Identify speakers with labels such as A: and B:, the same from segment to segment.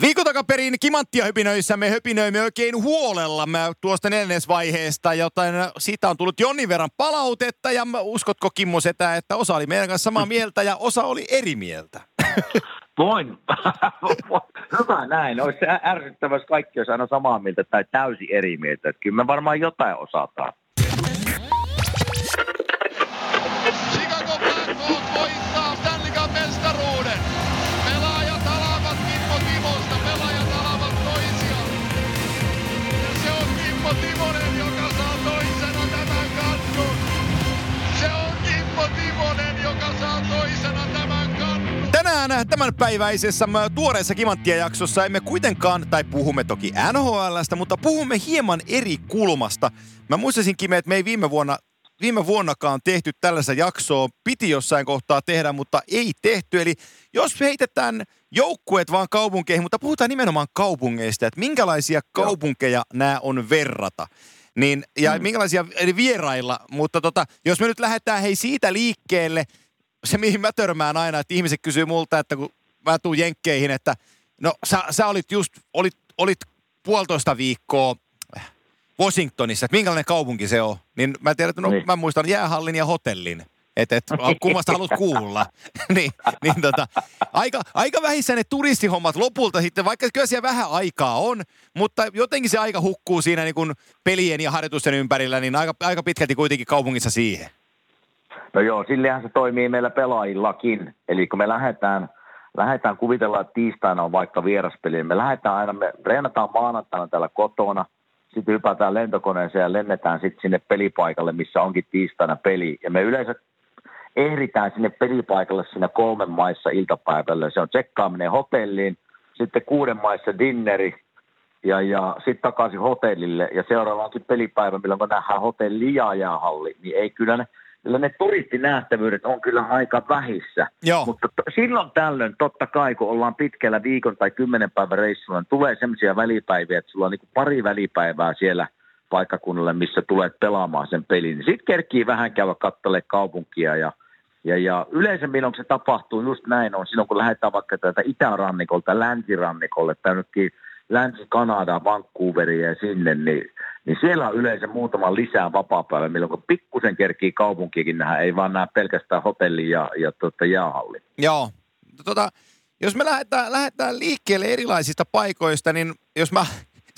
A: Viikon takaperin kimanttia höpinöissä me höpinöimme oikein huolella tuosta neljännesvaiheesta, joten siitä on tullut jonnin verran palautetta ja uskotko Kimmo Setä, että osa oli meidän kanssa samaa mieltä ja osa oli eri mieltä?
B: Voin. Hyvä näin. Olisi ärsyttävä, jos kaikki olisi aina samaa mieltä tai täysin eri mieltä. Että kyllä me varmaan jotain osataan.
A: Tänään tämänpäiväisessä tuoreessa kimanttia jaksossa emme kuitenkaan, tai puhumme toki NHLstä, mutta puhumme hieman eri kulmasta. Mä muistaisin Kime, että me ei viime vuonna viime vuonnakaan tehty tällaista jaksoa. Piti jossain kohtaa tehdä, mutta ei tehty. Eli jos heitetään joukkueet vaan kaupunkeihin, mutta puhutaan nimenomaan kaupungeista, että minkälaisia kaupunkeja nämä on verrata. Niin, ja mm. minkälaisia eli vierailla, mutta tota, jos me nyt lähdetään hei siitä liikkeelle, se mihin mä törmään aina, että ihmiset kysyy multa, että kun mä tuun jenkkeihin, että no sä, sä olit just, olit, olit puolitoista viikkoa Washingtonissa, että minkälainen kaupunki se on, niin mä tiedän, että no,
B: Niin.
A: mä muistan jäähallin ja hotellin. Että et, kummasta haluat kuulla. niin, niin tota, aika, aika vähissä ne turistihommat lopulta sitten, vaikka kyllä siellä vähän aikaa on, mutta jotenkin se aika hukkuu siinä niin kuin pelien ja harjoitusten ympärillä, niin aika, aika pitkälti kuitenkin kaupungissa siihen.
B: No joo, sillehän se toimii meillä pelaajillakin. Eli kun me lähdetään, lähdetään kuvitellaan, että tiistaina on vaikka vieraspeli, niin me lähdetään aina, me reenataan maanantaina täällä kotona, sitten hypätään lentokoneeseen ja lennetään sitten sinne pelipaikalle, missä onkin tiistaina peli. Ja me yleensä ehditään sinne pelipaikalle siinä kolmen maissa iltapäivällä. Se on tsekkaaminen hotelliin, sitten kuuden maissa dinneri ja, ja sitten takaisin hotellille. Ja seuraava onkin pelipäivä, milloin kun nähdään hotelli ja jäähalli, niin ei kyllä ne, kyllä ne turistinähtävyydet on kyllä aika vähissä.
A: Joo.
B: Mutta to, silloin tällöin, totta kai, kun ollaan pitkällä viikon tai kymmenen päivän reissulla, niin tulee sellaisia välipäiviä, että sulla on niin pari välipäivää siellä paikkakunnalle, missä tulet pelaamaan sen pelin. Sitten kerkii vähän käydä kattele kaupunkia ja, ja, ja yleensä milloin se tapahtuu just näin on silloin, kun lähdetään vaikka tätä itärannikolta länsirannikolle tai jonnekin Länsi-Kanadaan, Vancouveriin ja sinne, niin, niin siellä on yleensä muutama lisää vapaa milloin kun pikkusen kerkii kaupunkiakin nähdä, ei vaan näe pelkästään hotelli ja, ja tota jäähalli.
A: Joo. Tota, jos me lähdetään, lähdetään liikkeelle erilaisista paikoista, niin jos mä,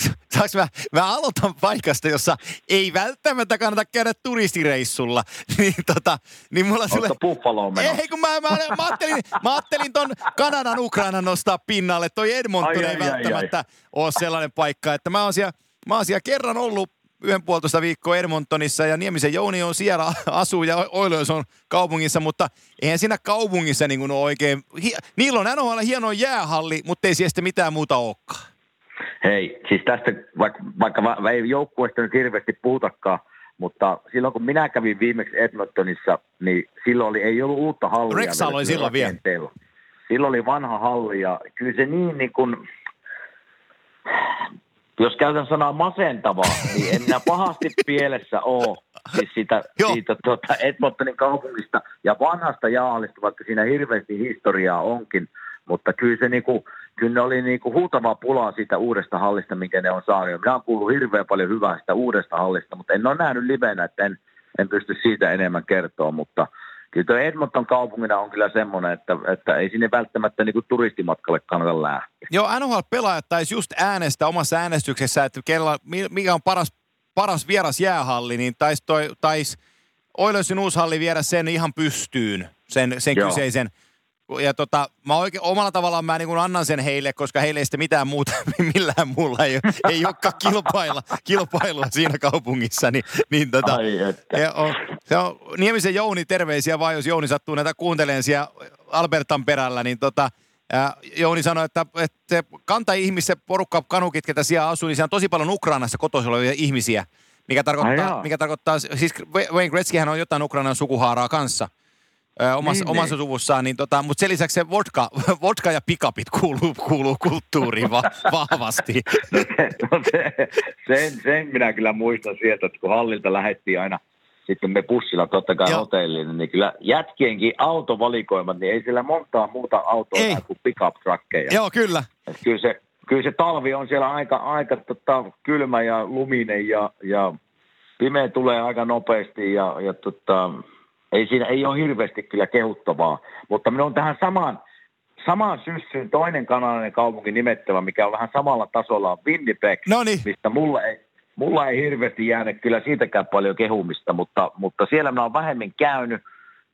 A: saaks mä, mä aloitan paikasta, jossa ei välttämättä kannata käydä turistireissulla, niin tota, niin mulla sulle...
B: Buffaloon menossa?
A: Ei, kun mä, mä, mä, ajattelin, mä ajattelin ton Kanadan Ukrainan nostaa pinnalle. Toi Edmonton
B: Ai,
A: ei
B: ai, ai,
A: välttämättä ole sellainen paikka, että mä oon siellä, mä oon siellä kerran ollut yhden puolitoista viikkoa Edmontonissa ja Niemisen Jouni on siellä asuu ja Oilers on kaupungissa, mutta eihän siinä kaupungissa niin kuin ole oikein, hi, niillä on NHL hieno jäähalli, mutta ei siellä mitään muuta olekaan.
B: Hei, siis tästä, vaikka, vaikka va- ei joukkueesta nyt hirveästi puhutakaan, mutta silloin kun minä kävin viimeksi Edmontonissa, niin silloin oli, ei ollut uutta hallia. Vielä
A: oli silloin vielä.
B: Silloin oli vanha halli ja kyllä se niin niin kuin, jos käytän sanaa masentavaa, niin en minä pahasti pielessä ole siis siitä,
A: Joo.
B: siitä tuota Edmontonin kaupungista ja vanhasta jaalista, vaikka siinä hirveästi historiaa onkin, mutta kyllä se niinku, kyllä ne oli niinku huutava pula siitä uudesta hallista, minkä ne on saanut. Minä olen kuullut hirveän paljon hyvää sitä uudesta hallista, mutta en ole nähnyt livenä, että en, en pysty siitä enemmän kertoa, mutta kyllä tuo Edmonton kaupungina on kyllä semmoinen, että, että ei sinne välttämättä niinku turistimatkalle kannata lähteä.
A: Joo, NHL-pelaajat taisi just äänestää omassa äänestyksessä, että mi- mikä on paras, paras vieras jäähalli, niin taisi tais Oilersin uusi halli viedä sen ihan pystyyn, sen, sen
B: Joo.
A: kyseisen. Ja tota, mä oikein, omalla tavallaan mä niin kuin annan sen heille, koska heille ei sitten mitään muuta, millään muulla ei, ei olekaan kilpailla, kilpailua siinä kaupungissa. Niin, niin tota,
B: Ai
A: ja on, se on Niemisen Jouni, terveisiä vaan, jos Jouni sattuu näitä kuuntelemaan siellä Albertan perällä, niin tota, ja Jouni sanoi, että, että se kanta-ihmis, se porukka kanukit, ketä siellä asuu, niin siellä on tosi paljon Ukrainassa kotoisin olevia ihmisiä, mikä tarkoittaa, mikä tarkoittaa, siis Wayne Gretzkyhän on jotain Ukrainan sukuhaaraa kanssa ö, omassa,
B: Niin,
A: omassa
B: niin.
A: suvussaan, niin tota, mutta sen lisäksi se vodka, vodka ja pikapit kuuluu, kuuluu kulttuuriin va, vahvasti.
B: No se, sen, sen minä kyllä muistan sieltä, että kun hallilta lähdettiin aina sitten me bussilla totta kai
A: Joo.
B: hotelliin, niin kyllä jätkienkin autovalikoimat, niin ei siellä montaa muuta autoa
A: Ei.
B: kuin pickup truckeja.
A: Joo, kyllä.
B: Et kyllä, se, kyllä se talvi on siellä aika, aika tota, kylmä ja luminen ja, ja pimeä tulee aika nopeasti ja, ja tota, ei siinä ei ole hirveästi kyllä kehuttavaa. Mutta minun on tähän samaan, samaan syssyyn toinen kanalainen kaupunki nimettävä, mikä on vähän samalla tasolla, on Winnipeg,
A: Noniin.
B: mistä mulla ei, mulla ei hirveästi jäänyt kyllä siitäkään paljon kehumista, mutta, mutta siellä mä oon vähemmän käynyt.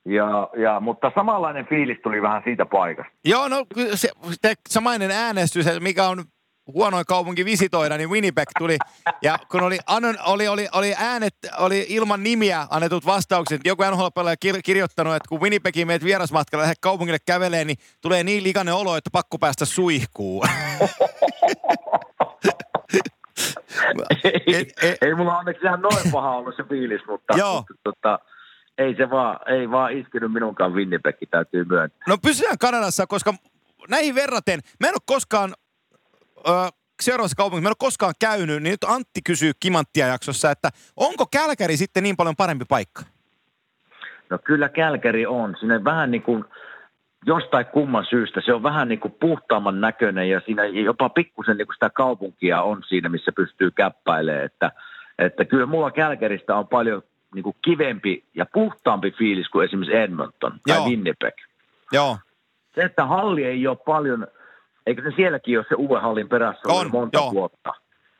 B: Ja, ja, mutta samanlainen fiilis tuli vähän siitä paikasta.
A: Joo, no se, se samainen äänestys, mikä on huonoin kaupunki visitoida, niin Winnipeg tuli. Ja kun oli, anon, oli, oli, oli äänet, oli ilman nimiä annetut vastaukset. Joku nhl kir- kirjoittanut, että kun Winnipegin meet vierasmatkalla lähdet kaupungille kävelee, niin tulee niin likainen olo, että pakko päästä suihkuun.
B: ei,
A: et-
B: ei mulla onneksi ihan noin paha ollut se fiilis, mutta,
A: Joo.
B: mutta tota, ei se vaan, ei vaan iskenyt minunkaan Winnipeg, täytyy myöntää.
A: No pysytään Kanadassa, koska näihin verraten, mä en ole koskaan, ö, seuraavassa kaupungissa, mä en ole koskaan käynyt, niin nyt Antti kysyy Kimanttia jaksossa, että onko Kälkäri sitten niin paljon parempi paikka?
B: No kyllä Kälkäri on. Siinä vähän niin kuin jostain kumman syystä se on vähän niin kuin puhtaamman näköinen ja siinä jopa pikkusen niin kuin sitä kaupunkia on siinä, missä pystyy käppäilemään. Että, että kyllä mulla Kälkäristä on paljon niin kuin kivempi ja puhtaampi fiilis kuin esimerkiksi Edmonton tai
A: Joo.
B: Winnipeg.
A: Joo,
B: Se, että halli ei ole paljon, eikö se sielläkin ole se uuden hallin perässä
A: On,
B: monta
A: joo.
B: vuotta,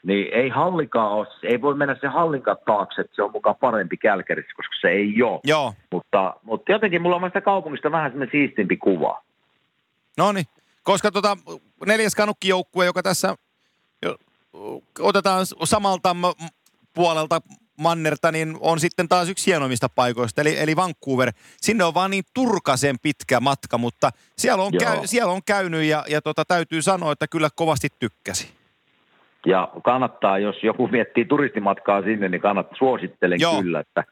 B: niin ei hallikaan ole, ei voi mennä se hallinkaan taakse, että se on mukaan parempi Kälkärissä, koska se ei ole.
A: joo.
B: Mutta, mutta jotenkin mulla on vaan sitä kaupungista vähän semmoinen siistimpi kuva.
A: No niin, koska tota, neljäs kanukkijoukkue, joka tässä jo, otetaan samalta puolelta mannerta, niin on sitten taas yksi hienoimmista paikoista, eli, eli Vancouver. Sinne on vaan niin turkasen pitkä matka, mutta siellä on,
B: Joo.
A: käy, siellä on käynyt ja, ja tota, täytyy sanoa, että kyllä kovasti tykkäsi.
B: Ja kannattaa, jos joku miettii turistimatkaa sinne, niin kannattaa, suosittelen
A: Joo.
B: kyllä, että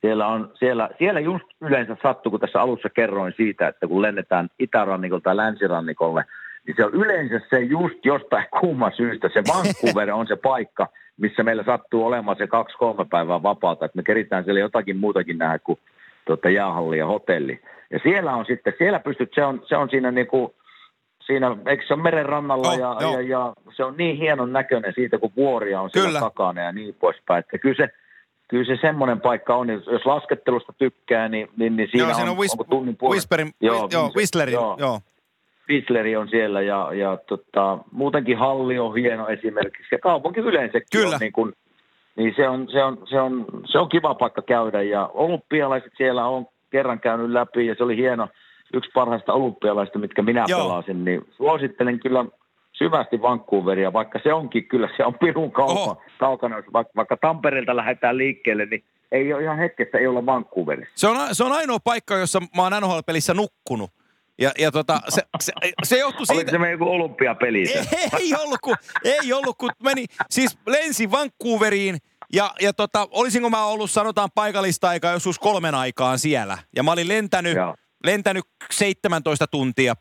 B: siellä, on, siellä, siellä just yleensä sattuu, kun tässä alussa kerroin siitä, että kun lennetään itärannikolta tai länsirannikolle, niin se on yleensä se just jostain kumman syystä, se Vancouver on se paikka, missä meillä sattuu olemaan se kaksi-kolme päivää vapaata, että me keritään siellä jotakin muutakin nähdä kuin tuota jäähalli ja hotelli. Ja siellä on sitten, siellä pystyt, se on, se on siinä niinku, siinä, eikö se ole meren rannalla
A: Oh,
B: ja, ja, ja, se on niin hienon näköinen siitä, kun vuoria on siellä
A: Kyllä.
B: takana ja niin poispäin. Että kyllä se, kyllä se semmoinen paikka on, jos laskettelusta tykkää, niin, niin, niin siinä,
A: joo, siinä
B: on,
A: on, Whis-
B: onko tunnin puolen.
A: Whisperin,
B: Joo,
A: joo, joo,
B: Whis-
A: Whistlerin, joo.
B: joo.
A: Joo.
B: Whistleri on siellä ja, ja tota, muutenkin halli on hieno esimerkiksi. Ja kaupunki yleensäkin
A: Kyllä.
B: on niin kuin, niin se on, se, on, se, on, se on kiva paikka käydä ja olympialaiset siellä on kerran käynyt läpi ja se oli hieno, yksi parhaista olympialaista, mitkä minä
A: Joo.
B: pelasin, niin suosittelen kyllä syvästi Vancouveria, vaikka se onkin kyllä, se on pirun kaupa,
A: Oho.
B: kaukana, jos vaikka, vaikka Tampereelta lähdetään liikkeelle, niin ei ole ihan hetkessä, ei olla Vancouverissa.
A: Se on, se on ainoa paikka, jossa mä oon NHL-pelissä nukkunut. Ja, ja tota, se, se, se johtui
B: Oliko
A: siitä...
B: se meidän joku olympiapeli?
A: Ei ollut, kun, ei ollut, kun meni, siis lensi Vancouveriin ja, ja tota, olisinko mä ollut sanotaan paikallista aikaa joskus kolmen aikaan siellä. Ja mä olin lentänyt,
B: Joo.
A: lentänyt 17 tuntia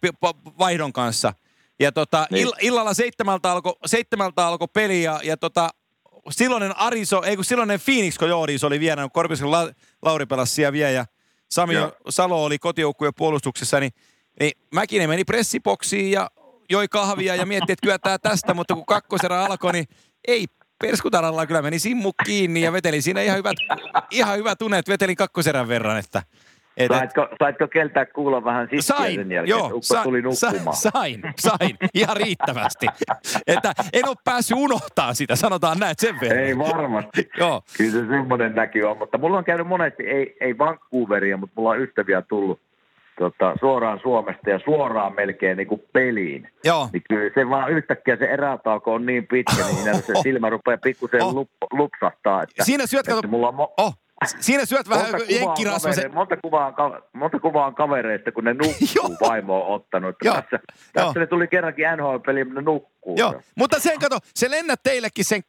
A: vaihdon kanssa. Ja tota,
B: Niin.
A: ill, illalla seitsemältä alkoi seitsemältä alko peli ja, ja tota, silloinen Ariso, ei kun silloinen Phoenix Coyotes oli vielä, kun Korpisen La, Lauri pelasi siellä vielä ja Sami
B: Joo.
A: Salo oli kotijoukkueen puolustuksessa, niin, niin Mäkinen meni pressiboksiin ja joi kahvia ja mietti, että kyllä tää tästä, mutta kun kakkoserä alkoi, niin ei perskutaralla kyllä meni simmu kiinni ja vetelin siinä ihan hyvät, ihan hyvät unet, vetelin kakkoserän verran, että et,
B: Saitko, saitko keltää kuulla vähän sitkeä
A: Sain,
B: sen jälkeen,
A: joo,
B: että ukko
A: sa,
B: tuli
A: sa,
B: nukkumaan?
A: sain, sain, ihan riittävästi. että en ole päässyt unohtaa sitä, sanotaan näin, sen verran.
B: Ei varmasti.
A: Joo.
B: Kyllä se semmoinen näky on, mutta mulla on käynyt monesti, ei, ei Vancouveria, mutta mulla on ystäviä tullut tota, suoraan Suomesta ja suoraan melkein niin kuin peliin.
A: Joo,
B: Niin kyllä se vaan yhtäkkiä se erätauko on niin pitkä, niin siinä se silmä rupeaa pikkusen
A: Oh.
B: lup, lupsahtaa. Että,
A: Siinä syöt, kato-
B: että mulla on mo-
A: oh, siinä syöt vähän jenkkirasvasen.
B: monta, kuvaa on, monta kuvaa on kavereista, kun ne nukkuu, vaimo on ottanut.
A: Joo.
B: Tässä, tässä ne tuli kerrankin NHL-peli, mutta ne nukkuu.
A: Joo, mutta sen kato, se lennät teillekin sen,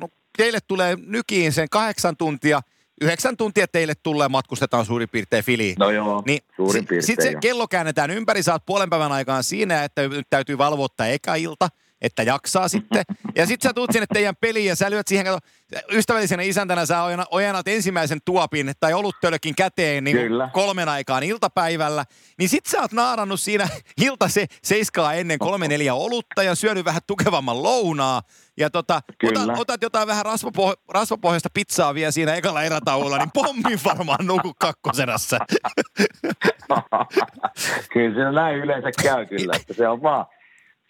A: no, teille tulee nykiin sen kahdeksan tuntia, yhdeksän tuntia teille tulee matkustetaan suurin piirtein filiin.
B: No joo,
A: Niin
B: suurin
A: Sitten
B: piirtein.
A: se kello käännetään ympäri, saat puolen päivän aikaan siinä, että nyt täytyy valvoa tämä eka ilta. Että jaksaa sitten. Ja sitten sä tuut sinne teidän peliin ja sä lyöt siihen, kato, ystävällisenä isäntänä sä ojennat ensimmäisen tuopin tai oluttölkin käteen niin
B: Kyllä.
A: kolmen aikaan iltapäivällä. Niin sit sä oot naarannut siinä ilta se seiskaa ennen kolme neljä olutta ja syönyt vähän tukevamman lounaa. Ja tota,
B: Kyllä.
A: otat, otat jotain vähän rasvapoh- rasvapohjaista pizzaa vielä siinä ekalla erätauolla, niin pommin varmaan nuku kakkoserassa.
B: kyllä siinä näin yleensä käy kyllä, että se on vaan,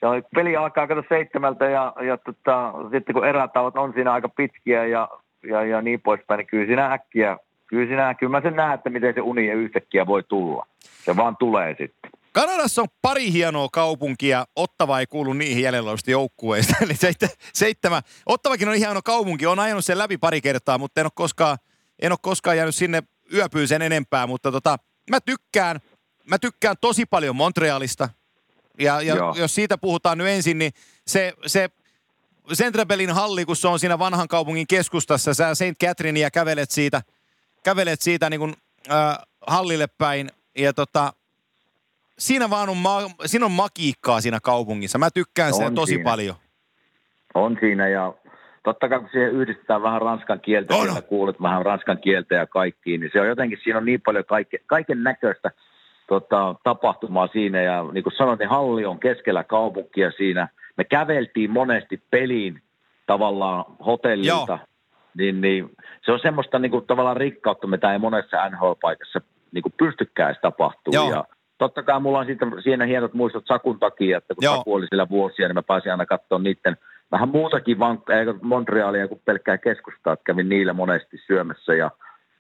B: on, peli alkaa kato seitsemältä ja, ja tota, sitten kun erätauot on siinä aika pitkiä ja, ja, ja niin poispäin, niin kyllä siinä äkkiä, kyllä siinä, kyllä mä sen näen, että miten se uni yhtäkkiä voi tulla. Se vaan tulee sitten.
A: Kanadassa on pari hienoa kaupunkia. Ottava ei kuulu niihin jäljellä joukkueista. Eli seit- seitsemän. Ottavakin on hieno kaupunki. on ajanut sen läpi pari kertaa, mutta en ole koskaan, en ole koskaan jäänyt sinne yöpyyn sen enempää. Mutta tota, mä tykkään, mä tykkään tosi paljon Montrealista. Ja, ja
B: Joo.
A: jos siitä puhutaan nyt ensin, niin se, se Centrebellin halli, kun se on siinä vanhan kaupungin keskustassa, sä St. Catherinea kävelet siitä, kävelet siitä niin kuin, äh, hallille päin. Ja tota, siinä vaan on, ma- siinä on magiikkaa siinä kaupungissa. Mä tykkään sitä tosi
B: siinä.
A: paljon.
B: On siinä ja totta kai kun siihen yhdistetään vähän ranskan kieltä, siellä kuulet vähän ranskan kieltä ja kaikkiin, niin se on jotenkin, siinä on niin paljon kaikke, kaiken näköistä tota, tapahtumaa siinä ja niin kuin sanoin, niin halli on keskellä kaupunkia siinä. Me käveltiin monesti peliin tavallaan hotellilta,
A: Joo.
B: niin, niin se on semmoista niin kuin, tavallaan rikkautta, mitä ei monessa NHL-paikassa niin kuin pystykään tapahtuu.
A: Joo.
B: Ja totta kai mulla on siitä, siinä hienot muistot Sakun takia, että kun
A: Joo.
B: Saku oli siellä vuosia, niin mä pääsin aina katsomaan niiden vähän muutakin vank- Montrealia kuin pelkkää keskustaa, että kävin niillä monesti syömässä ja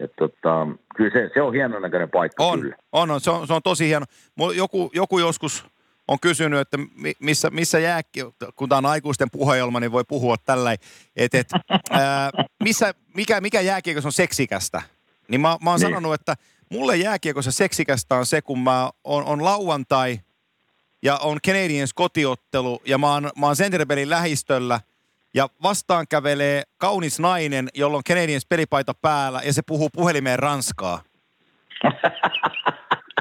B: ja tota, kyllä se, se on hienon näköinen paikka
A: On,
B: kyllä.
A: on, on, se on, se on tosi hieno. Mulla Joku, joku joskus on kysynyt, että mi- missä, missä jääkki, kun tämä on aikuisten puheelma, niin voi puhua tällä, että et, ää, missä, mikä, mikä jääkiekossa on seksikästä. Niin mä, mä oon
B: Niin.
A: sanonut, että mulle jääkiekossa seksikästä on se, kun mä on, on lauantai ja on Canadiens kotiottelu ja mä oon, mä oon lähistöllä ja vastaan kävelee kaunis nainen, jolla on Canadiens pelipaita päällä ja se puhuu puhelimeen ranskaa.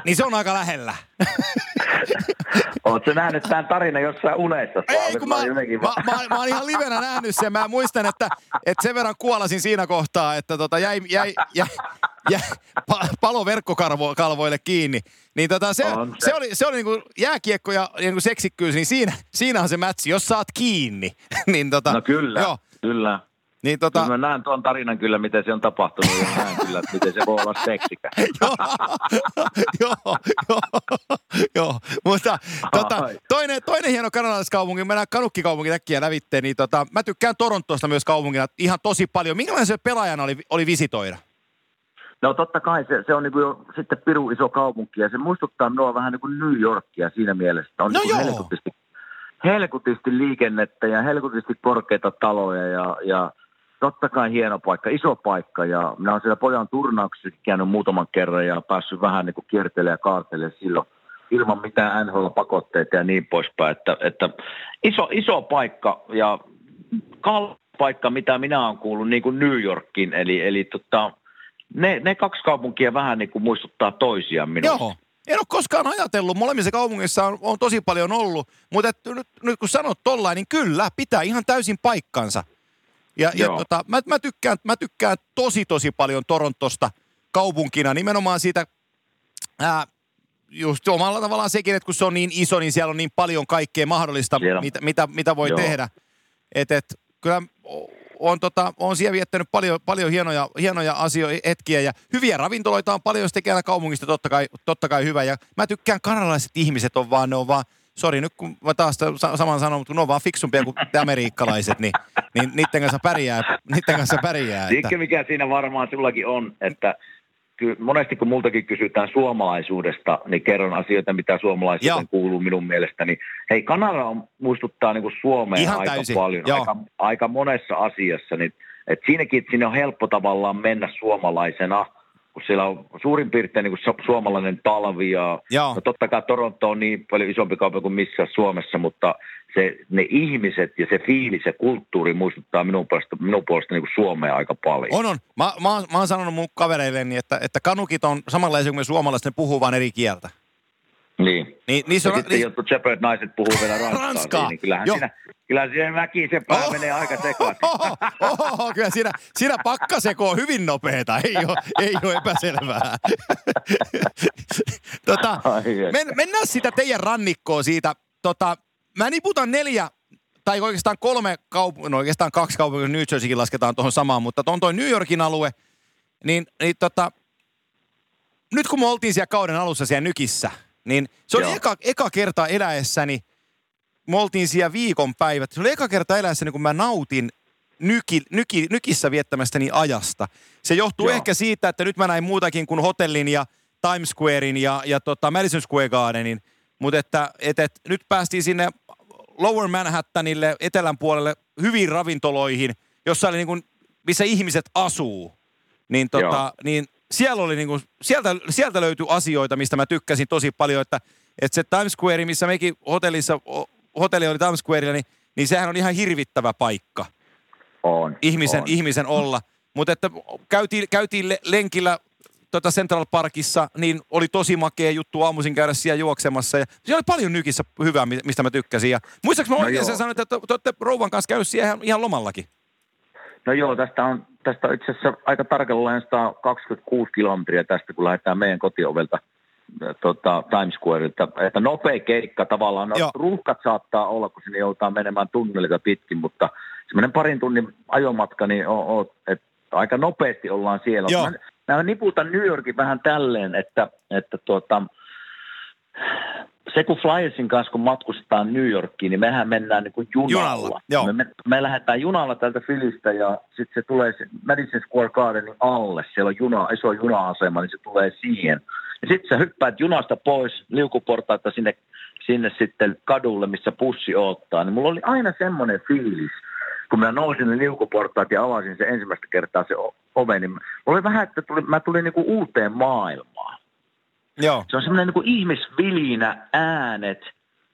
A: Niin se on aika lähellä.
B: Oletko nähnyt tämän tarinan jossain unessa?
A: Ei, kun mä, mä,
B: va-
A: mä, mä, oon ihan livenä nähnyt sen. Mä muistan, että, että sen verran kuolasin siinä kohtaa, että tota jäi, jäi, jäi, jäi pa, palo verkkokalvoille kiinni. Niin tota se,
B: On se.
A: se. oli, se oli niinku jääkiekko ja niinku seksikkyys, niin siinä, siinä on se mätsi, jos saat kiinni. niin tota,
B: No kyllä,
A: Joo,
B: kyllä.
A: Niin
B: Ta-
A: tota,
B: mä näen tuon tarinan kyllä, miten se on tapahtunut ja näen kyllä, että miten se voi olla seksikä.
A: joo, joo, joo, joo, mutta tota, toinen, toinen hieno kanadalaiskaupunki, mennään kanukkikaupunki äkkiä lävitteen, niin tota, mä tykkään Torontosta myös kaupungina ihan tosi paljon. Minkälainen se pelaajana oli, oli visitoida?
B: No totta kai se, se on niin jo sitten piru iso kaupunki ja se muistuttaa minua vähän niin kuin New Yorkia siinä mielessä. On
A: No
B: niin kuin
A: joo.
B: helkutisti, helkutisti liikennettä ja helkutisti korkeita taloja ja, ja totta kai hieno paikka, iso paikka ja minä olen siellä pojan turnauksessa käynyt muutaman kerran ja päässyt vähän niin kuin kiertelemään ja kaartelemaan silloin ilman mitään NHL-pakotteita ja niin poispäin. Että, että iso, iso paikka ja kallis paikka, mitä minä olen kuullut, niin kuin New Yorkin, eli, eli tota, ne, ne kaksi kaupunkia vähän niin kuin muistuttaa toisiaan minusta.
A: Joo. En ole koskaan ajatellut. Molemmissa kaupungissa on, on tosi paljon ollut. Mutta nyt, nyt kun sanot tollain, niin kyllä, pitää ihan täysin paikkansa. Ja, ja
B: Joo.
A: tota, mä, mä, tykkään, mä tykkään tosi tosi paljon Torontosta kaupunkina. Nimenomaan siitä, ää, just omalla tavallaan sekin, että kun se on niin iso, niin siellä on niin paljon kaikkea mahdollista,
B: Siellä
A: mitä, mitä, mitä voi
B: Joo.
A: tehdä. Et, et, kyllä on, tota, on siellä viettänyt paljon, paljon hienoja, hienoja asioita, hetkiä ja hyviä ravintoloita on paljon, jos tekee kaupungista totta kai, totta kai hyvä. Ja mä tykkään kanadalaiset ihmiset on vaan, ne on vaan, sori nyt kun mä taas saman sanon, mutta kun ne on vaan fiksumpia kuin te amerikkalaiset, niin, niin niiden kanssa pärjää, niiden kanssa pärjää. Että,
B: Tiedätkö, mikä siinä varmaan sinullakin on, että kyllä monesti kun multakin kysytään suomalaisuudesta, niin kerron asioita, mitä suomalaisuuteen
A: Joo.
B: kuuluu minun mielestäni. Hei, Kanada on, muistuttaa niin kuin Suomea
A: Ihan
B: aika
A: täysin,
B: paljon,
A: joo.
B: aika, aika monessa asiassa. Niin, että siinäkin, että sinne on helppo tavallaan mennä suomalaisena, kun siellä on suurin piirtein niin kuin su- suomalainen talvi ja
A: Joo.
B: no totta kai Toronto on niin paljon isompi kaupunki kuin missään Suomessa, mutta se, ne ihmiset ja se fiilis ja kulttuuri muistuttaa minun puolesta, minun puolesta niin kuin Suomea aika paljon.
A: On, on. Mä, mä, mä oon sanonut mun kavereilleni, että, että kanukit on samanlaisia kuin me suomalaiset, ne puhuu vaan eri kieltä.
B: Niin.
A: Niin, niin se
B: Ja
A: on,
B: sitten
A: niin,
B: jotkut söpöt naiset puhuu vielä ranskaa,
A: Ranskaa,
B: niin kyllähän
A: joo.
B: siinä, kyllähän siinä väkisin pää
A: Oh.
B: menee aika sekaisin.
A: Oho, oho, kyllä siinä, siinä pakkaseko on hyvin nopeeta, ei ole, ei ole epäselvää. tota, men, mennään sitä teidän rannikkoa siitä. Tota, mä niputan neljä, tai oikeastaan kolme kaupunkia, no oikeastaan kaksi kaupunkia, New Jerseykin lasketaan tuohon samaan, mutta on toi New Yorkin alue, niin, niin tota, nyt kun me oltiin siellä kauden alussa siellä Nykissä, niin se oli
B: Joo.
A: eka, eka kerta eläessäni, me oltiin siellä viikonpäivät. Se oli eka kerta eläessäni, kun mä nautin nyki, nyki, nykissä viettämästäni ajasta. Se johtuu
B: Joo.
A: ehkä siitä, että nyt mä näin muutakin kuin hotellin ja Times Squarein ja, ja tota Madison Square Gardenin. Mutta että et, et, nyt päästiin sinne Lower Manhattanille, etelän puolelle, hyviin ravintoloihin, jossa oli niin kuin, missä ihmiset asuu. Niin, tota,
B: Joo.
A: niin siellä oli niin kuin, sieltä, sieltä löytyi asioita, mistä mä tykkäsin tosi paljon, että, että se Times Square, missä mekin hotellissa, hotelli oli Times Squarella, niin, niin sehän on ihan hirvittävä paikka
B: On,
A: ihmisen,
B: on.
A: ihmisen olla. Mutta että käytiin, käytiin le- lenkillä tota Central Parkissa, niin oli tosi makea juttu aamuisin käydä siellä juoksemassa. Ja siellä oli paljon nykissä hyvää, mi- mistä mä tykkäsin. Ja muistaaks mä
B: No
A: oikein, sä sanoit, että te, te olette rouvan kanssa käynyt siellä ihan, ihan lomallakin.
B: No joo, tästä on, tästä on itse asiassa aika tarkalleen 126 kilometriä tästä, kun lähdetään meidän kotiovelta äh, tota, Times Squareilta. Että nopea keikka tavallaan. No,
A: Joo.
B: ruuhkat saattaa olla, kun sinne joutaa menemään tunnelita pitkin, mutta semmoinen parin tunnin ajomatka, niin on, on, että aika nopeasti ollaan siellä.
A: Joo.
B: Mä, mä niputan New Yorkin vähän tälleen, että, että tuota, se kun Flyersin kanssa kun matkustetaan New Yorkiin, niin mehän mennään niin kuin junalla.
A: Junalla, joo.
B: Me, me, me lähdetään junalla täältä Filistä ja sitten se tulee se Madison Square Gardenin alle. Siellä on juna, iso juna-asema, niin se tulee siihen. Ja sitten sä hyppäät junasta pois liukuportaita sinne, sinne sitten kadulle, missä pussi odottaa. Niin mulla oli aina semmoinen fiilis, kun mä nousin ne liukuportaat ja avasin se ensimmäistä kertaa se o- ove, niin mulla oli vähän, että tuli, mä tulin niinku uuteen maailmaan.
A: Joo.
B: Se on semmoinen niin kuin ihmisvilinä, äänet,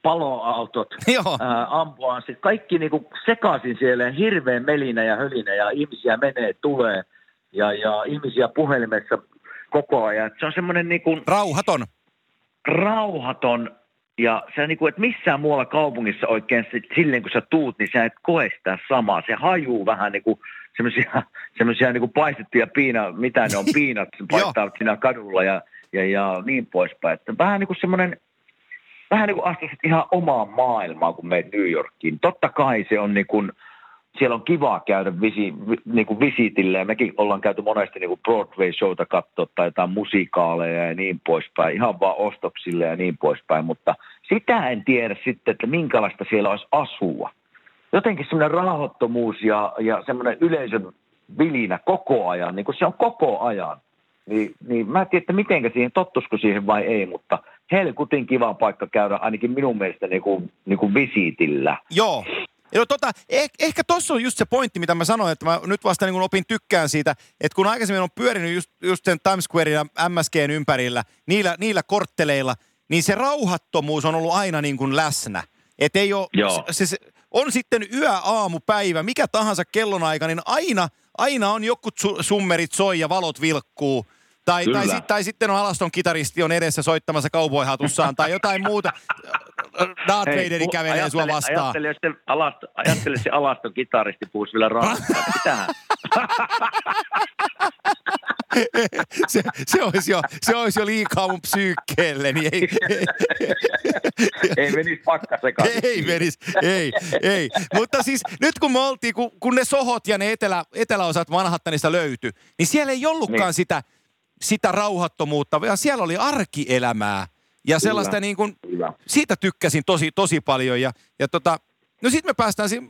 B: paloautot,
A: Joo.
B: ää, ambulanssit, kaikki niin kuin sekaisin siellä, ja hirveä melinä ja hölinä, ja ihmisiä menee, tulee, ja, ja ihmisiä puhelimessa koko ajan. Se on semmoinen niin kuin
A: Rauhaton.
B: rauhaton, ja se niin kuin, että missään muualla kaupungissa oikein silleen, kun sä tuut, niin sä et koe sitä samaa. Se hajuu vähän niin kuin semmoisia, semmoisia niin kuin paistettuja piina, mitä ne on, piinat paistavat siinä kadulla ja, ja, ja niin poispäin. Että vähän niin kuin semmoinen, vähän niin kuin ihan omaan maailmaan, kun meet New Yorkiin. Totta kai se on niin kuin, siellä on kiva käydä visi, vi, niin kuin visitille ja mekin ollaan käyty monesti niin kuin Broadway-showta katsoa tai jotain musikaaleja ja niin poispäin, ihan vaan ostoksille ja niin poispäin, mutta sitä en tiedä sitten, että minkälaista siellä olisi asua. Jotenkin semmoinen rauhattomuus ja, ja semmoinen yleisön vilinä koko ajan, niin kuin se on koko ajan. Niin, niin mä en tiedä, että mitenkä siihen, tottusko siihen vai ei, mutta helkutin kiva paikka käydä ainakin minun mielestä niin kuin, niin kuin visiitillä.
A: Joo. Joo, tota, eh, ehkä tuossa on just se pointti, mitä mä sanoin, että mä nyt vasta niin kun opin tykkään siitä, että kun aikaisemmin on pyörinyt just, just sen Times Square ja MSGn ympärillä, niillä, niillä kortteleilla, niin se rauhattomuus on ollut aina niin kuin läsnä. Et ei ole,
B: Joo.
A: se, se, on sitten yö, aamu, päivä, mikä tahansa kellonaika, niin aina, aina on joku su- summerit soi ja valot vilkkuu. Tai, tai, sit, tai sitten on Alaston kitaristi on edessä soittamassa kauboihatussaan tai jotain muuta. Darth
B: Hei,
A: Vaderi
B: puhu-
A: kävelee sua vastaan.
B: Ajattele, jos se alasto, ajattele se alaston kitaristi puhuisi vielä ranskaa. Mitähän?
A: se, se, olisi jo, se olisi jo liikaa mun psyykkeelle, niin ei,
B: Ei menisi pakka sekaisin.
A: ei menis, ei, ei. Mutta siis nyt kun me oltiin, kun, kun ne sohot ja ne etelä, eteläosat Manhattanista löytyi, niin siellä ei ollutkaan
B: Niin.
A: sitä, sitä rauhattomuutta, vaan siellä oli arkielämää. Ja sellaista
B: Kyllä.
A: niin kuin,
B: Kyllä.
A: siitä tykkäsin tosi, tosi paljon. Ja, ja tota, no sitten me päästään si-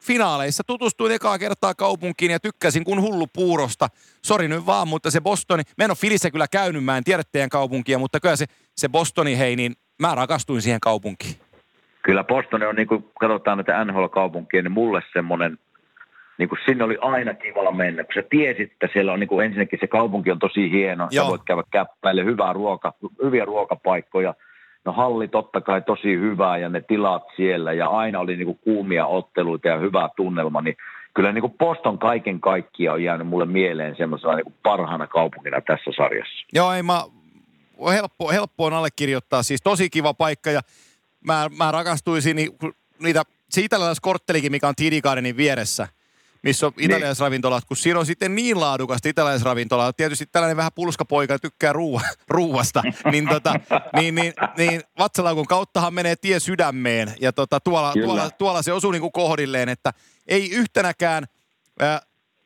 A: finaaleissa. Tutustuin ekaa kertaa kaupunkiin ja tykkäsin kun hullu puurosta. Sori nyt vaan, mutta se Bostoni, mä en ole Filissä kyllä käynyt, mä en tiedä teidän kaupunkia, mutta kyllä se, se Bostoni, hei, niin mä rakastuin siihen kaupunkiin.
B: Kyllä Boston on, niin kuin katsotaan näitä NHL-kaupunkia, niin mulle semmoinen, niin kuin sinne oli aina kiva mennä, kun sä tiesit, että siellä on niin kuin ensinnäkin se kaupunki on tosi hieno,
A: Joo.
B: sä voit käydä käppäille, hyvää ruoka, hyviä ruokapaikkoja, no halli totta kai tosi hyvää ja ne tilat siellä ja aina oli niin kuin kuumia otteluita ja hyvä tunnelma, niin kyllä niin kuin Boston kaiken kaikkiaan on jäänyt mulle mieleen semmoisena niin kuin parhaana kaupunkina tässä sarjassa.
A: Joo, ei mä helppo, helppo on allekirjoittaa, siis tosi kiva paikka ja mä, mä rakastuisin ni- kun niitä, se italialaiskorttelikin, mikä on TD Gardenin vieressä, missä on italialaisravintolat, kun siinä on sitten niin laadukasta italialaisravintolaa, tietysti tällainen vähän pulskapoika tykkää ruua, ruuasta, niin, tota, niin, niin, niin vatsalaukun kauttahan menee tie sydämeen ja tota, tuolla,
B: Kyllä.
A: tuolla, tuolla se osuu niin kuin kohdilleen, että ei yhtenäkään äh,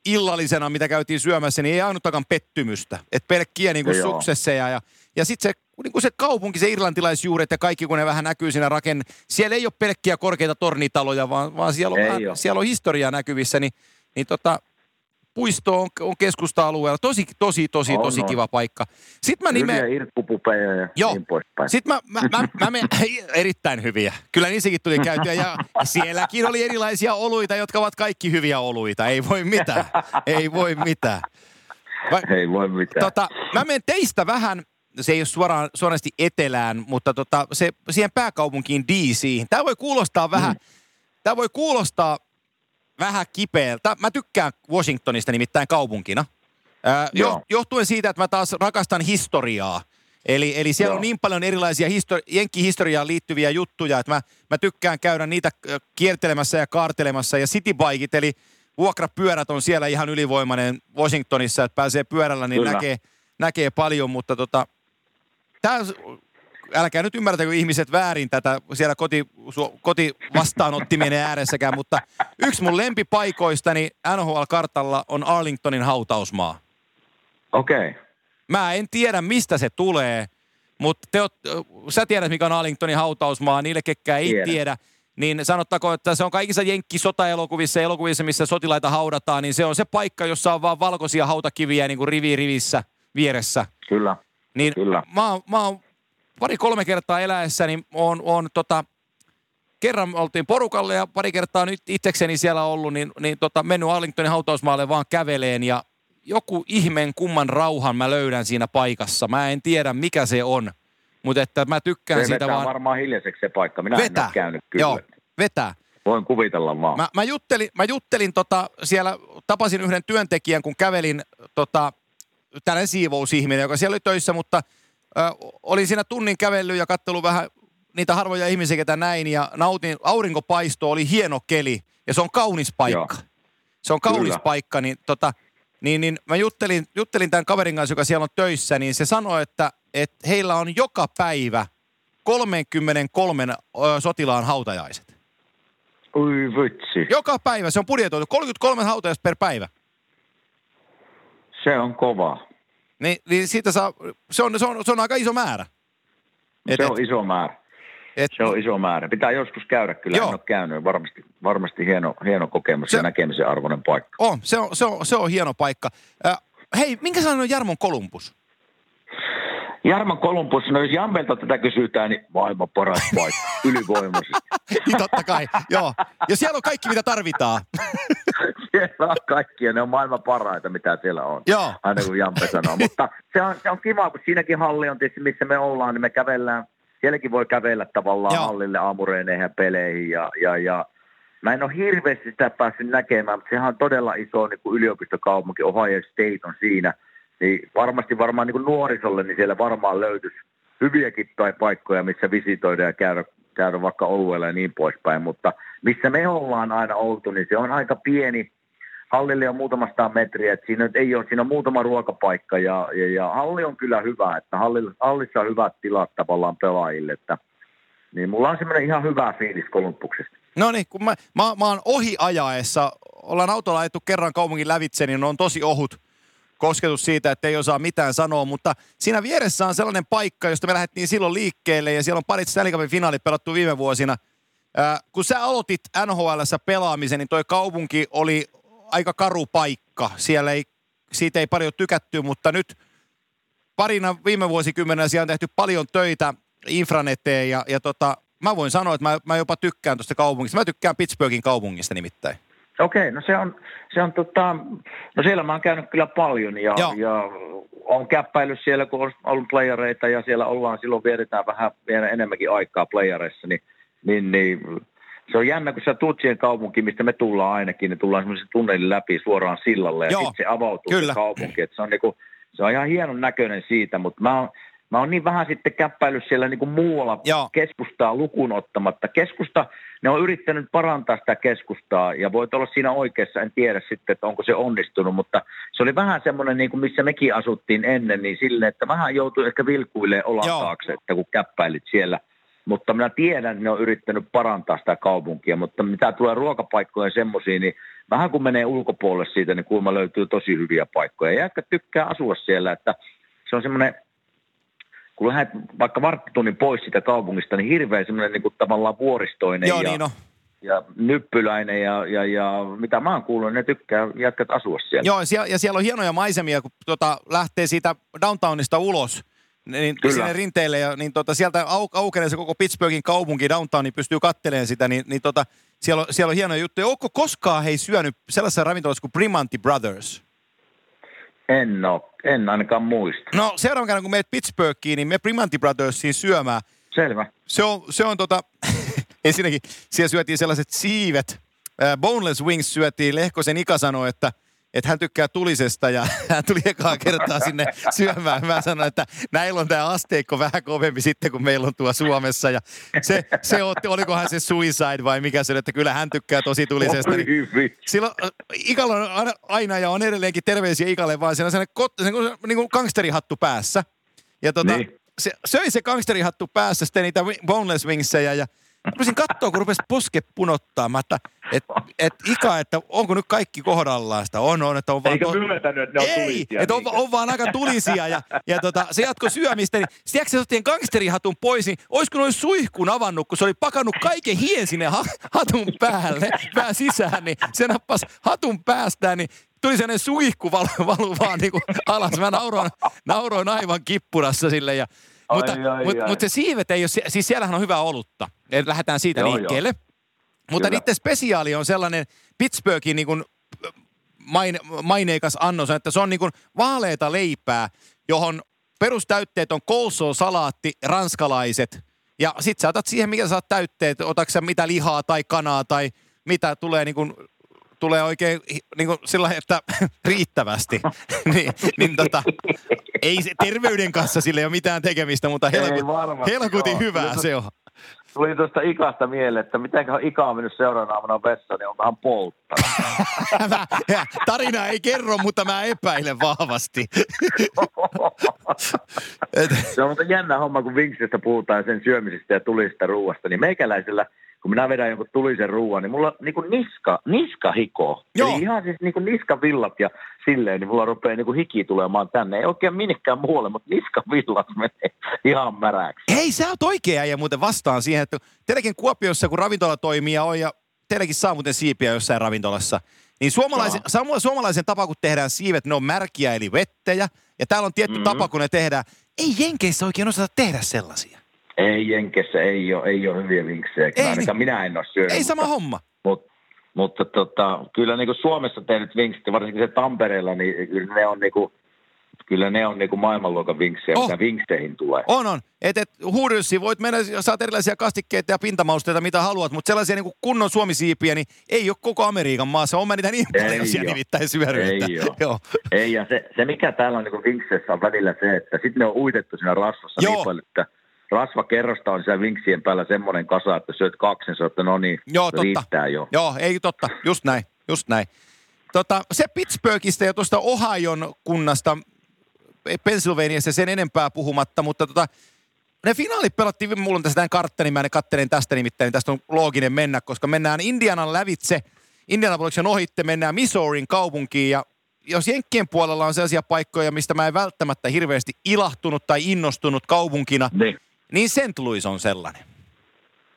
A: illallisena, mitä käytiin syömässä, niin ei ainuttakaan pettymystä. Että pelkkiä niin kuin suksesseja ja, ja sitten se, niin kuin se kaupunki, se irlantilaisjuuret ja kaikki, kun ne vähän näkyy siinä raken, siellä ei ole pelkkiä korkeita tornitaloja, vaan, vaan siellä, on, vähän, siellä on historiaa näkyvissä, niin, niin tota, puisto on, on keskusta-alueella. Tosi, tosi, tosi,
B: On,
A: tosi
B: on.
A: kiva paikka. Sitten mä
B: Hyviä
A: nimen,
B: irkkupupeja ja
A: Joo.
B: niin poispäin.
A: sitten mä, mä, mä, mä menen, erittäin hyviä. Kyllä niissäkin tuli käytyä ja sielläkin oli erilaisia oluita, jotka ovat kaikki hyviä oluita. Ei voi mitään. Ei voi mitään. Va,
B: Ei voi mitään.
A: tota, mä menen teistä vähän, se ei ole suoraan, suorasti etelään, mutta tota, se, siihen pääkaupunkiin DC:hin. Tämä voi kuulostaa vähän, mm. tämä voi kuulostaa vähän kipeältä. Mä tykkään Washingtonista nimittäin kaupunkina. Ää, jo,
B: Joo.
A: johtuen siitä, että mä taas rakastan historiaa. Eli, eli siellä
B: Joo.
A: on niin paljon erilaisia histori- jenkkihistoriaan liittyviä juttuja, että mä, mä tykkään käydä niitä kiertelemässä ja kaartelemassa. Ja citybikit, eli vuokrapyörät on siellä ihan ylivoimainen Washingtonissa, että pääsee pyörällä, niin
B: Kyllä.
A: näkee, näkee paljon. Mutta tota, tää, älkää nyt ymmärtäkö ihmiset väärin tätä siellä koti, su, koti vastaanottimien ääressäkään, mutta yksi mun lempipaikoistani NHL-kartalla on Arlingtonin hautausmaa.
B: Okei. Okay.
A: Mä en tiedä, mistä se tulee, mutta te oot, sä tiedät, mikä on Arlingtonin hautausmaa. Niille, ketkä ei tiedä, niin sanottakoon, että se on kaikissa jenkki-sotaelokuvissa ja elokuvissa, missä sotilaita haudataan, niin se on se paikka, jossa on vaan valkoisia hautakiviä niin kuin rivi rivissä vieressä.
B: Kyllä.
A: Niin
B: Kyllä.
A: Mä, oon- mä oon pari-kolme kertaa eläessäni on, on tota, kerran oltiin porukalle ja pari kertaa nyt itsekseni siellä ollut, niin, niin tota, mennyt Arlingtonin hautausmaalle vaan käveleen ja joku ihmeen kumman rauhan mä löydän siinä paikassa. Mä en tiedä mikä se on, mutta että mä tykkään
B: Se
A: siitä vaan.
B: varmaan hiljaiseksi se paikka. Minä en
A: vetää.
B: ole käynyt kyllä.
A: Joo, vetää.
B: Voin kuvitella vaan.
A: Mä, mä juttelin, mä juttelin tota, siellä, tapasin yhden työntekijän, kun kävelin tota, tällainen siivousihminen, joka siellä oli töissä, mutta ö, olin siinä tunnin kävellyt ja katsellut vähän niitä harvoja ihmisiä, ketä näin, ja nautin, aurinkopaisto oli hieno keli, ja se on kaunis paikka.
B: Joo.
A: Se on kaunis
B: Kyllä.
A: paikka, niin, tota, niin, niin mä juttelin, juttelin tämän kaverin kanssa, joka siellä on töissä, niin se sanoi, että, että heillä on joka päivä 33 ö, sotilaan hautajaiset.
B: Ui vitsi.
A: Joka päivä, se on budjetoitu, 33 hautajaista per päivä.
B: Se on kova.
A: Niin, niin siitä saa, se on, se on, se on aika iso määrä. Et-
B: se on iso määrä.
A: Et,
B: Se on iso määrä. Pitää joskus käydä kyllä.
A: Joo.
B: En ole käynyt. Varmasti, varmasti hieno, hieno kokemus
A: Se-
B: ja näkemisen arvoinen paikka.
A: on, se on, se on, se on hieno paikka. Äh, hei, minkä sellainen on Jarmon Kolumbus?
B: Jarmo Kolumbus, no jos Jammelta tätä kysytään, niin maailman paras paikka. Ylivoimaisesti.
A: Niin totta kai, joo. Ja siellä on kaikki, mitä tarvitaan.
B: siellä on kaikkia, ne on maailman parhaita, mitä siellä on.
A: Joo.
B: Aina kun Jampe sanoo. Mutta se on, se on kiva, kun siinäkin halli on tietysti, missä me ollaan, niin me kävellään. Sielläkin voi kävellä tavallaan
A: Joo.
B: hallille aamureineihin ja peleihin. Ja, ja, ja Mä en ole hirveästi sitä päässyt näkemään, mutta sehän on todella iso niin kuin yliopistokaupunki, Ohio State on siinä. Niin varmasti varmaan niin nuorisolle, niin siellä varmaan löytyisi hyviäkin tai paikkoja, missä visitoida ja käydä, käydä vaikka olueella ja niin poispäin. Mutta missä me ollaan aina oltu, niin se on aika pieni. Hallille on muutama sata metriä, että siinä ei ole, siinä on muutama ruokapaikka ja, ja, ja halli on kyllä hyvä, että hallilla, hallissa on hyvät tilat tavallaan pelaajille, että niin mulla on semmoinen ihan hyvä fiilis Kolumbuksesta.
A: No niin, kun mä, mä, mä oon ohi ajaessa, ollaan autolla ajettu kerran kaupungin lävitse, niin on tosi ohut kosketus siitä, että ei osaa mitään sanoa, mutta siinä vieressä on sellainen paikka, josta me lähdettiin silloin liikkeelle ja siellä on parit Stanley Cupin finaalit pelattu viime vuosina. Ää, kun sä aloitit NHLssä pelaamisen, niin toi kaupunki oli aika karu paikka. Siellä ei, siitä ei paljon tykätty, mutta nyt parina viime vuosikymmenellä siellä on tehty paljon töitä infran eteen ja, ja tota, mä voin sanoa, että mä, mä jopa tykkään tuosta kaupungista. Mä tykkään Pittsburghin kaupungista nimittäin.
B: Okei, no se on, se on tota, no siellä mä oon käynyt kyllä paljon ja,
A: Joo.
B: ja on käppäillyt siellä, kun on ollut playereita ja siellä ollaan, silloin vietetään vähän vielä enemmänkin aikaa playereissa, niin, niin, niin se on jännä, kun sä tuut siihen kaupunkiin, mistä me tullaan ainakin, niin tullaan semmoisen tunnelin läpi suoraan sillalle ja sitten se avautuu
A: kyllä.
B: se kaupunki. Et se, on niinku, se on ihan hienon näköinen siitä, mutta mä oon, mä oon niin vähän sitten käppäillyt siellä niin kuin muualla
A: Joo.
B: keskustaa lukuun ottamatta. Keskusta, ne on yrittänyt parantaa sitä keskustaa ja voit olla siinä oikeassa, en tiedä sitten, että onko se onnistunut, mutta se oli vähän semmoinen, niin kuin missä mekin asuttiin ennen, niin silleen, että vähän joutui ehkä vilkuille olan
A: Joo.
B: taakse, että kun käppäilit siellä. Mutta minä tiedän, että ne on yrittänyt parantaa sitä kaupunkia, mutta mitä tulee ruokapaikkojen semmoisiin, niin vähän kun menee ulkopuolelle siitä, niin kuulemma löytyy tosi hyviä paikkoja. Ja tykkää asua siellä, että se on semmoinen, kun lähdet vaikka varttitunnin pois siitä kaupungista, niin hirveän semmoinen niin kuin tavallaan vuoristoinen
A: Joo,
B: ja,
A: niin no.
B: ja nyppyläinen ja, ja, ja, mitä mä oon kuullut, ne tykkää jätkät asua siellä.
A: Joo, ja siellä, on hienoja maisemia, kun tota, lähtee siitä downtownista ulos, niin
B: Kyllä.
A: sinne rinteille, ja niin tota, sieltä au, aukenee se koko Pittsburghin kaupunki downtown, niin pystyy kattelemaan sitä, niin, niin tota, siellä, on, siellä on hienoja juttuja. Onko koskaan hei syönyt sellaisessa ravintolassa kuin Primanti Brothers?
B: En oo, en ainakaan muista.
A: No seuraavan kerran, kun meet Pittsburghiin, niin me Primanti Brothersiin syömään.
B: Selvä.
A: Se on, se on tota, ensinnäkin siellä syötiin sellaiset siivet. Äh, boneless wings syötiin. Lehkosen Ika sanoi, että, että hän tykkää tulisesta ja hän tuli ekaa kertaa sinne syömään. Mä sanoin, että näillä on tämä asteikko vähän kovempi sitten kuin meillä on tuo Suomessa. Ja se, se otti, olikohan se suicide vai mikä se oli, että kyllä hän tykkää tosi tulisesta. Niin, silloin äh, Ikalla on aina, ja on edelleenkin terveisiä Ikalle, vaan siinä on sellainen, niin kuin gangsterihattu päässä. Ja tota,
B: Niin.
A: se, söi se gangsterihattu päässä sitten niitä boneless wingsejä ja rupesin katsoa, kun rupesi poske punottaa. Mä, että et, et Ika, että onko nyt kaikki kohdallaan sitä? On, on, että on vaan...
B: Eikö
A: to-
B: myöntänyt, että ne on
A: ei,
B: tulisia?
A: että on, on, vaan aika tulisia ja, ja tota, se jatko syömistä, niin sieltä se otti gangsterihatun pois, niin olisiko noin suihkun avannut, kun se oli pakannut kaiken hien sinne ha, hatun päälle, pää sisään, niin se nappasi hatun päästään, niin tuli sellainen suihku valu, valu vaan niin kuin alas. Mä nauroin, nauroin aivan kippurassa sille ja mutta,
B: ai,
A: mutta,
B: ai.
A: mutta se siivet ei ole, siis siellähän on hyvää olutta. Eli lähdetään siitä
B: Joo, joo.
A: liikkeelle. Mutta
B: Kyllä.
A: niiden spesiaali on sellainen Pittsburghin niin kuin maine, maineikas annos, että se on niin kuin vaaleita leipää, johon perustäytteet on coleslaw, salaatti, ranskalaiset. Ja sit sä otat siihen, mikä sä oot täytteet, otatko sä mitä lihaa tai kanaa tai mitä tulee niin kuin tulee oikein niin kuin sillä että riittävästi. niin, niin tota, ei se terveyden kanssa sille ei ole mitään tekemistä, mutta
B: varmasti
A: helkutin hyvää
B: Kyllä
A: se on.
B: Tuli tuosta Ikasta mieleen, että mitenköhän Ika on mennyt seuraavana aamuna vessaan, niin onkohan polttanut.
A: Tarina ei kerro, mutta mä epäilen vahvasti.
B: Se on mutta jännä homma, kun Vinksistä puhutaan sen syömisestä ja tulisesta ruuasta, niin meikäläisellä, kun minä vedän jonkun tulisen ruuan, niin mulla niin kuin niska, niska hikoo.
A: Joo.
B: Eli ihan siis niin kuin niskavillat ja silleen, niin mulla rupeaa niin kuin hiki tulemaan tänne. Ei oikein minnekään muualle, mutta niskavillat menee ihan märäksi.
A: hei, sä oot oikea ja muuten vastaan siihen, että teilläkin Kuopiossa, kun ravintola toimii ja on ja teilläkin saa muuten siipiä jossain ravintolassa, niin suomalaisen, samoin suomalaisen tapa, kun tehdään siivet, ne on märkiä eli vettejä. Ja täällä on tietty
B: Mhm.
A: tapa, kun ne tehdään. Ei Jenkeissä oikein osata tehdä sellaisia.
B: Ei Jenkessä, ei ole, ei ole hyviä vinksejä.
A: Ei
B: ainakaan
A: niin.
B: minä en ole syönyt.
A: Ei
B: mutta-
A: sama homma.
B: Mut, mutta tota, kyllä niin kuin Suomessa tehdyt vinksit, varsinkin se Tampereella, niin kyllä ne on, niin kuin, kyllä ne on niin kuin maailmanluokan vinksejä,
A: Oh.
B: mitä vinkseihin tulee.
A: On, on. Et, et huudyssi, voit mennä, saat erilaisia kastikkeita ja pintamausteita, mitä haluat, mutta sellaisia niin kuin kunnon suomisiipiä, niin ei ole koko Amerikan maassa. On mä niitä niin
B: Ei
A: paljon siellä
B: oo.
A: nimittäin syönyt.
B: Ei.
A: Joo.
B: Ei, ja se, se mikä täällä on niin vinkseissä on välillä se, että sitten ne on uitettu siinä rasvassa
A: Joo.
B: niin paljon, että rasvakerrosta on siellä vinksien päällä semmoinen kasa, että syöt kaksi, niin että no niin,
A: Joo, totta.
B: riittää jo.
A: Joo, ei totta. Just näin, just näin. Tota, se Pittsburghista ja tuosta Ohion kunnasta, Pennsylvaniassa sen enempää puhumatta, mutta tota, ne finaalit pelattiin, mulla on tässä tämän kartta, niin mä ne kattelen tästä nimittäin, niin tästä on looginen mennä, koska mennään Indianan lävitse, Indianapoliksen ohitte, mennään Missourin kaupunkiin ja jos Jenkkien puolella on sellaisia paikkoja, mistä mä en välttämättä hirveästi ilahtunut tai innostunut kaupunkina,
B: Niin,
A: niin St. Louis on sellainen.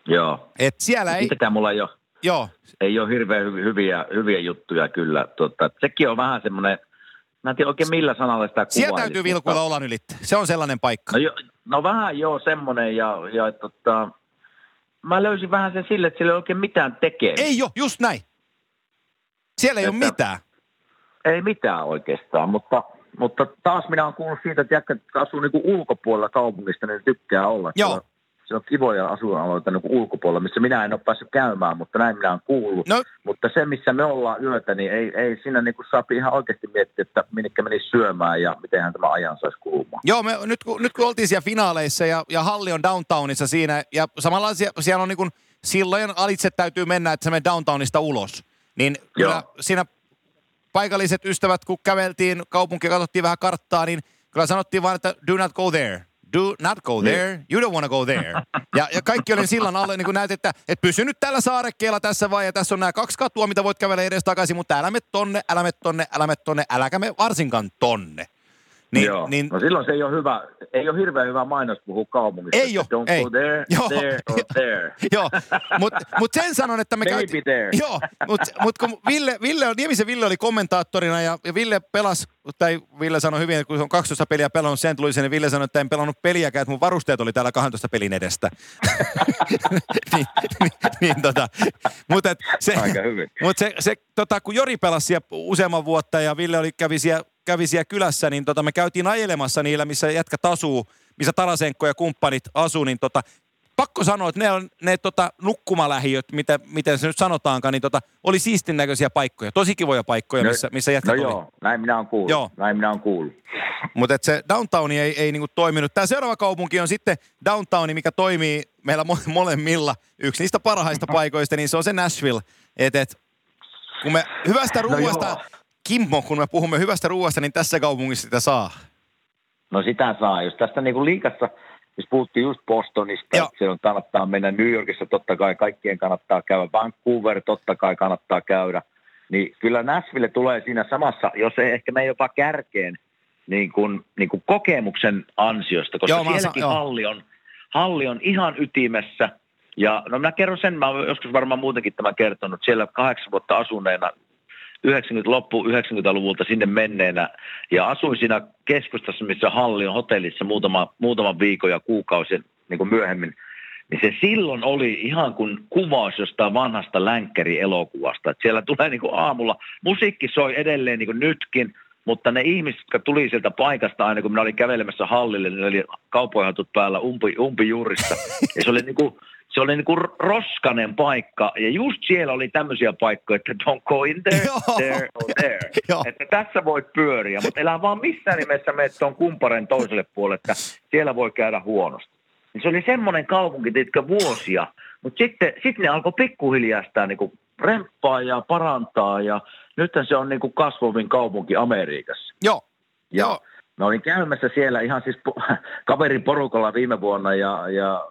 B: joo.
A: Et siellä ei,
B: Sitä mulla ole.
A: joo,
B: ei ole hirveän hy- hyviä, hyviä juttuja kyllä. Tota, sekin on vähän semmoinen, mä en tiedä oikein millä sanalla sitä kuvailisi.
A: siellä täytyy vilkuilla olan ylitte. Se on sellainen paikka.
B: No, jo, no vähän joo semmoinen ja, ja tota, mä löysin vähän sen sille, että sillä ei oikein mitään tekemistä.
A: Ei ole, just näin. Siellä ei ole
B: Että-
A: mitään.
B: Ei mitään oikeastaan, mutta, mutta taas minä olen kuullut siitä, että jätkät jotka asuu niin ulkopuolella kaupungista, niin tykkää olla.
A: Joo.
B: Siellä, siellä on kivoja asuinalueita niin ulkopuolella, missä minä en ole päässyt käymään, mutta näin minä olen kuullut.
A: No,
B: Mutta se, missä me ollaan yötä, niin ei, ei siinä niin saa ihan oikeasti miettiä, että minnekä menisi syömään ja mitenhän tämä ajan saisi kulumaan.
A: Joo, me, nyt, kun, nyt kun oltiin siellä finaaleissa ja, ja halli on downtownissa siinä ja samalla siellä, siellä on niin kuin silloin alitse täytyy mennä, että se menee downtownista ulos. Niin kyllä
B: Joo.
A: siinä paikalliset ystävät, kun käveltiin kaupunkia, katsottiin vähän karttaa, niin kyllä sanottiin vaan, että do not go there. Do not go
B: Niin.
A: there. You don't want to go there. Ja, ja kaikki oli sillan alle, niin kuin näet, että et pysy nyt tällä saarekkeella tässä vai, ja tässä on nämä kaksi katua, mitä voit kävellä edes takaisin, mutta älä me tonne, älä me tonne, älä me tonne, äläkä me varsinkaan tonne. Niin,
B: Joo.
A: niin,
B: no silloin se ei ole hyvä, ei ole hirveän hyvä mainos puhua kaupungista.
A: Ei
B: että Don't
A: ei.
B: go there,
A: Joo.
B: there or there.
A: Joo, mutta mut sen sanon, että me
B: Maybe
A: käytiin...
B: there.
A: Joo, mutta mut kun Ville, Ville, Niemisen Ville oli kommentaattorina ja, ja Ville pelasi, tai Ville sanoi hyvin, että kun on 12 peliä pelannut sen tulisi, niin Ville sanoi, että en pelannut peliäkään, että mun varusteet oli täällä 12 pelin edestä. niin, niin, niin, tota, mutta se,
B: Aika hyvin.
A: mut se, se tota, kun Jori pelasi siellä useamman vuotta ja Ville oli, kävi, siellä, kävi siellä kylässä, niin tota, me käytiin ajelemassa niillä, missä jätkät asuu, missä Tarasenko ja kumppanit asuu, niin tota, pakko sanoa, että ne, on, ne tota, nukkumalähiöt, mitä, miten se nyt sanotaankaan, niin tota, oli siistin näköisiä paikkoja, tosi kivoja paikkoja, missä, missä
B: no
A: jätkät oli.
B: joo, näin minä olen kuullut.
A: Joo.
B: Näin minä olen kuullut.
A: Mutta se downtown ei, ei niinku toiminut. Tämä seuraava kaupunki on sitten downtowni, mikä toimii meillä mo- molemmilla. Yksi niistä parhaista paikoista, niin se on se Nashville. Et, et, kun me hyvästä
B: No
A: ruuasta,
B: joo.
A: Kimmo, kun me puhumme hyvästä ruuasta, niin tässä kaupungissa sitä saa.
B: No sitä saa. Jos tästä niin kuin liikassa, jos puhuttiin just Bostonista,
A: Joo.
B: että siellä on- kannattaa mennä New Yorkissa, totta kai kaikkien kannattaa käydä. Vancouver totta kai kannattaa käydä. Niin kyllä Nashville tulee siinä samassa, jos ei ehkä me jopa kärkeen, niin kuin, niin kuin kokemuksen ansiosta, koska
A: Joo,
B: sielläkin
A: sa-
B: halli, on, halli on ihan ytimessä. Ja no minä kerron sen, mä olen joskus varmaan muutenkin tämän kertonut, siellä kahdeksan vuotta asuneena 90 loppu 90-luvulta sinne menneenä ja asuin siinä keskustassa, missä halli on hotellissa muutama, muutaman viikon ja kuukausien niin kuin myöhemmin, niin se silloin oli ihan kuin kuvaus jostain vanhasta länkkärielokuvasta. Että siellä tulee niin kuin aamulla, musiikki soi edelleen niin kuin nytkin, mutta ne ihmiset, jotka tuli sieltä paikasta aina, kun minä olin kävelemässä hallille, niin oli kaupoihatut päällä umpi, umpijuurissa. Ja se oli niin kuin, se oli niin kuin roskanen paikka, ja just siellä oli tämmöisiä paikkoja, että don't go in there,
A: Joo.
B: there or there. Että tässä voit pyöriä, mutta elää vaan missään nimessä mene tuon kumparen toiselle puolelle, että siellä voi käydä huonosti. Se oli semmoinen kaupunki, tiedätkö, vuosia. Mutta sitten sit ne alkoi pikkuhiljaa sitä niin kuin remppaa ja parantaa, ja nyt se on niin kuin kasvavin kaupunki Amerikassa.
A: Joo,
B: Ja
A: Joo.
B: mä olin käymässä siellä ihan siis po- kaverin porukalla viime vuonna ja, ja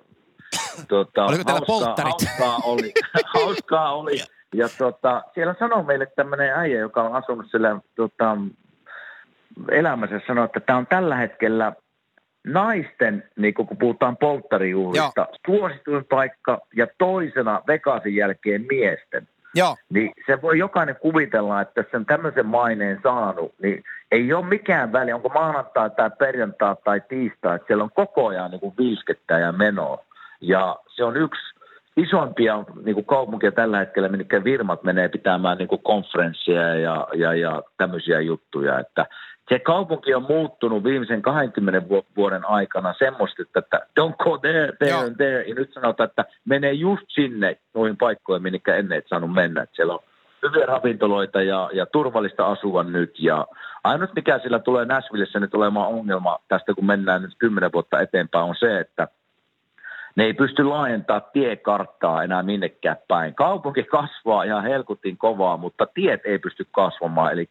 B: tota,
A: Oliko teillä polttarit?
B: hauskaa oli. hauskaa oli. Ja tota, siellä sanoi meille tämmöinen äijä, joka on asunut siellä tota, elämässä, sanoi, että tämä on tällä hetkellä naisten, niin kun puhutaan polttarijuhlista, suosituin paikka ja toisena Vegasin jälkeen miesten.
A: joo,
B: Niin se voi jokainen kuvitella, että sen tämmöisen maineen saanut, niin ei ole mikään väli, onko maanantai tai perjantai tai tiistai, että siellä on koko ajan niin kuin vilskettä ja menoa. Ja se on yksi isompia niin kuin kaupunkia tällä hetkellä, minne firmat menee pitämään niin kuin konferensseja ja, ja, ja tämmöisiä juttuja, että se kaupunki on muuttunut viimeisen 20 vu- vuoden aikana semmoista, että don't go there, there
A: Joo.
B: and there. Ja nyt sanotaan, että menee just sinne noihin paikkoihin, minne ennen et saanut mennä. Että siellä on hyviä ravintoloita ja, ja turvallista asua nyt. Ja ainut mikä sillä tulee Nashvillessä nyt olemaan ongelma tästä, kun mennään nyt 10 vuotta eteenpäin, on se, että ne ei pysty laajentamaan tiekarttaa enää minnekään päin. Kaupunki kasvaa ihan helkutin kovaa, mutta tiet ei pysty kasvamaan. Eli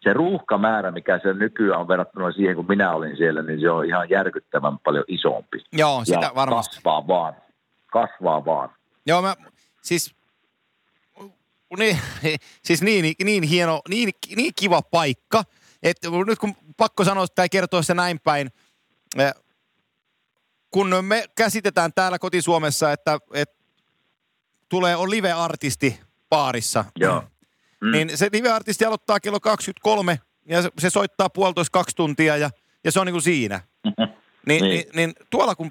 B: se ruuhkamäärä, mikä se nykyään on verrattuna siihen, kun minä olin siellä, niin se on ihan järkyttävän paljon isompi.
A: joo, sitä
B: ja
A: varmasti.
B: kasvaa vaan. Kasvaa vaan.
A: Joo, mä, siis, niin, siis niin, niin hieno, niin, niin kiva paikka, että nyt kun pakko sanoa tai kertoa se näin päin, kun me käsitetään täällä kotisuomessa, että, että tulee on live-artisti baarissa,
B: Joo.
A: mm. niin se live-artisti aloittaa kello 23 ja se, se soittaa puolitoista kaksi tuntia ja, ja se on niin kuin siinä. Niin, niin.
B: Niin.
A: Niin, niin tuolla kun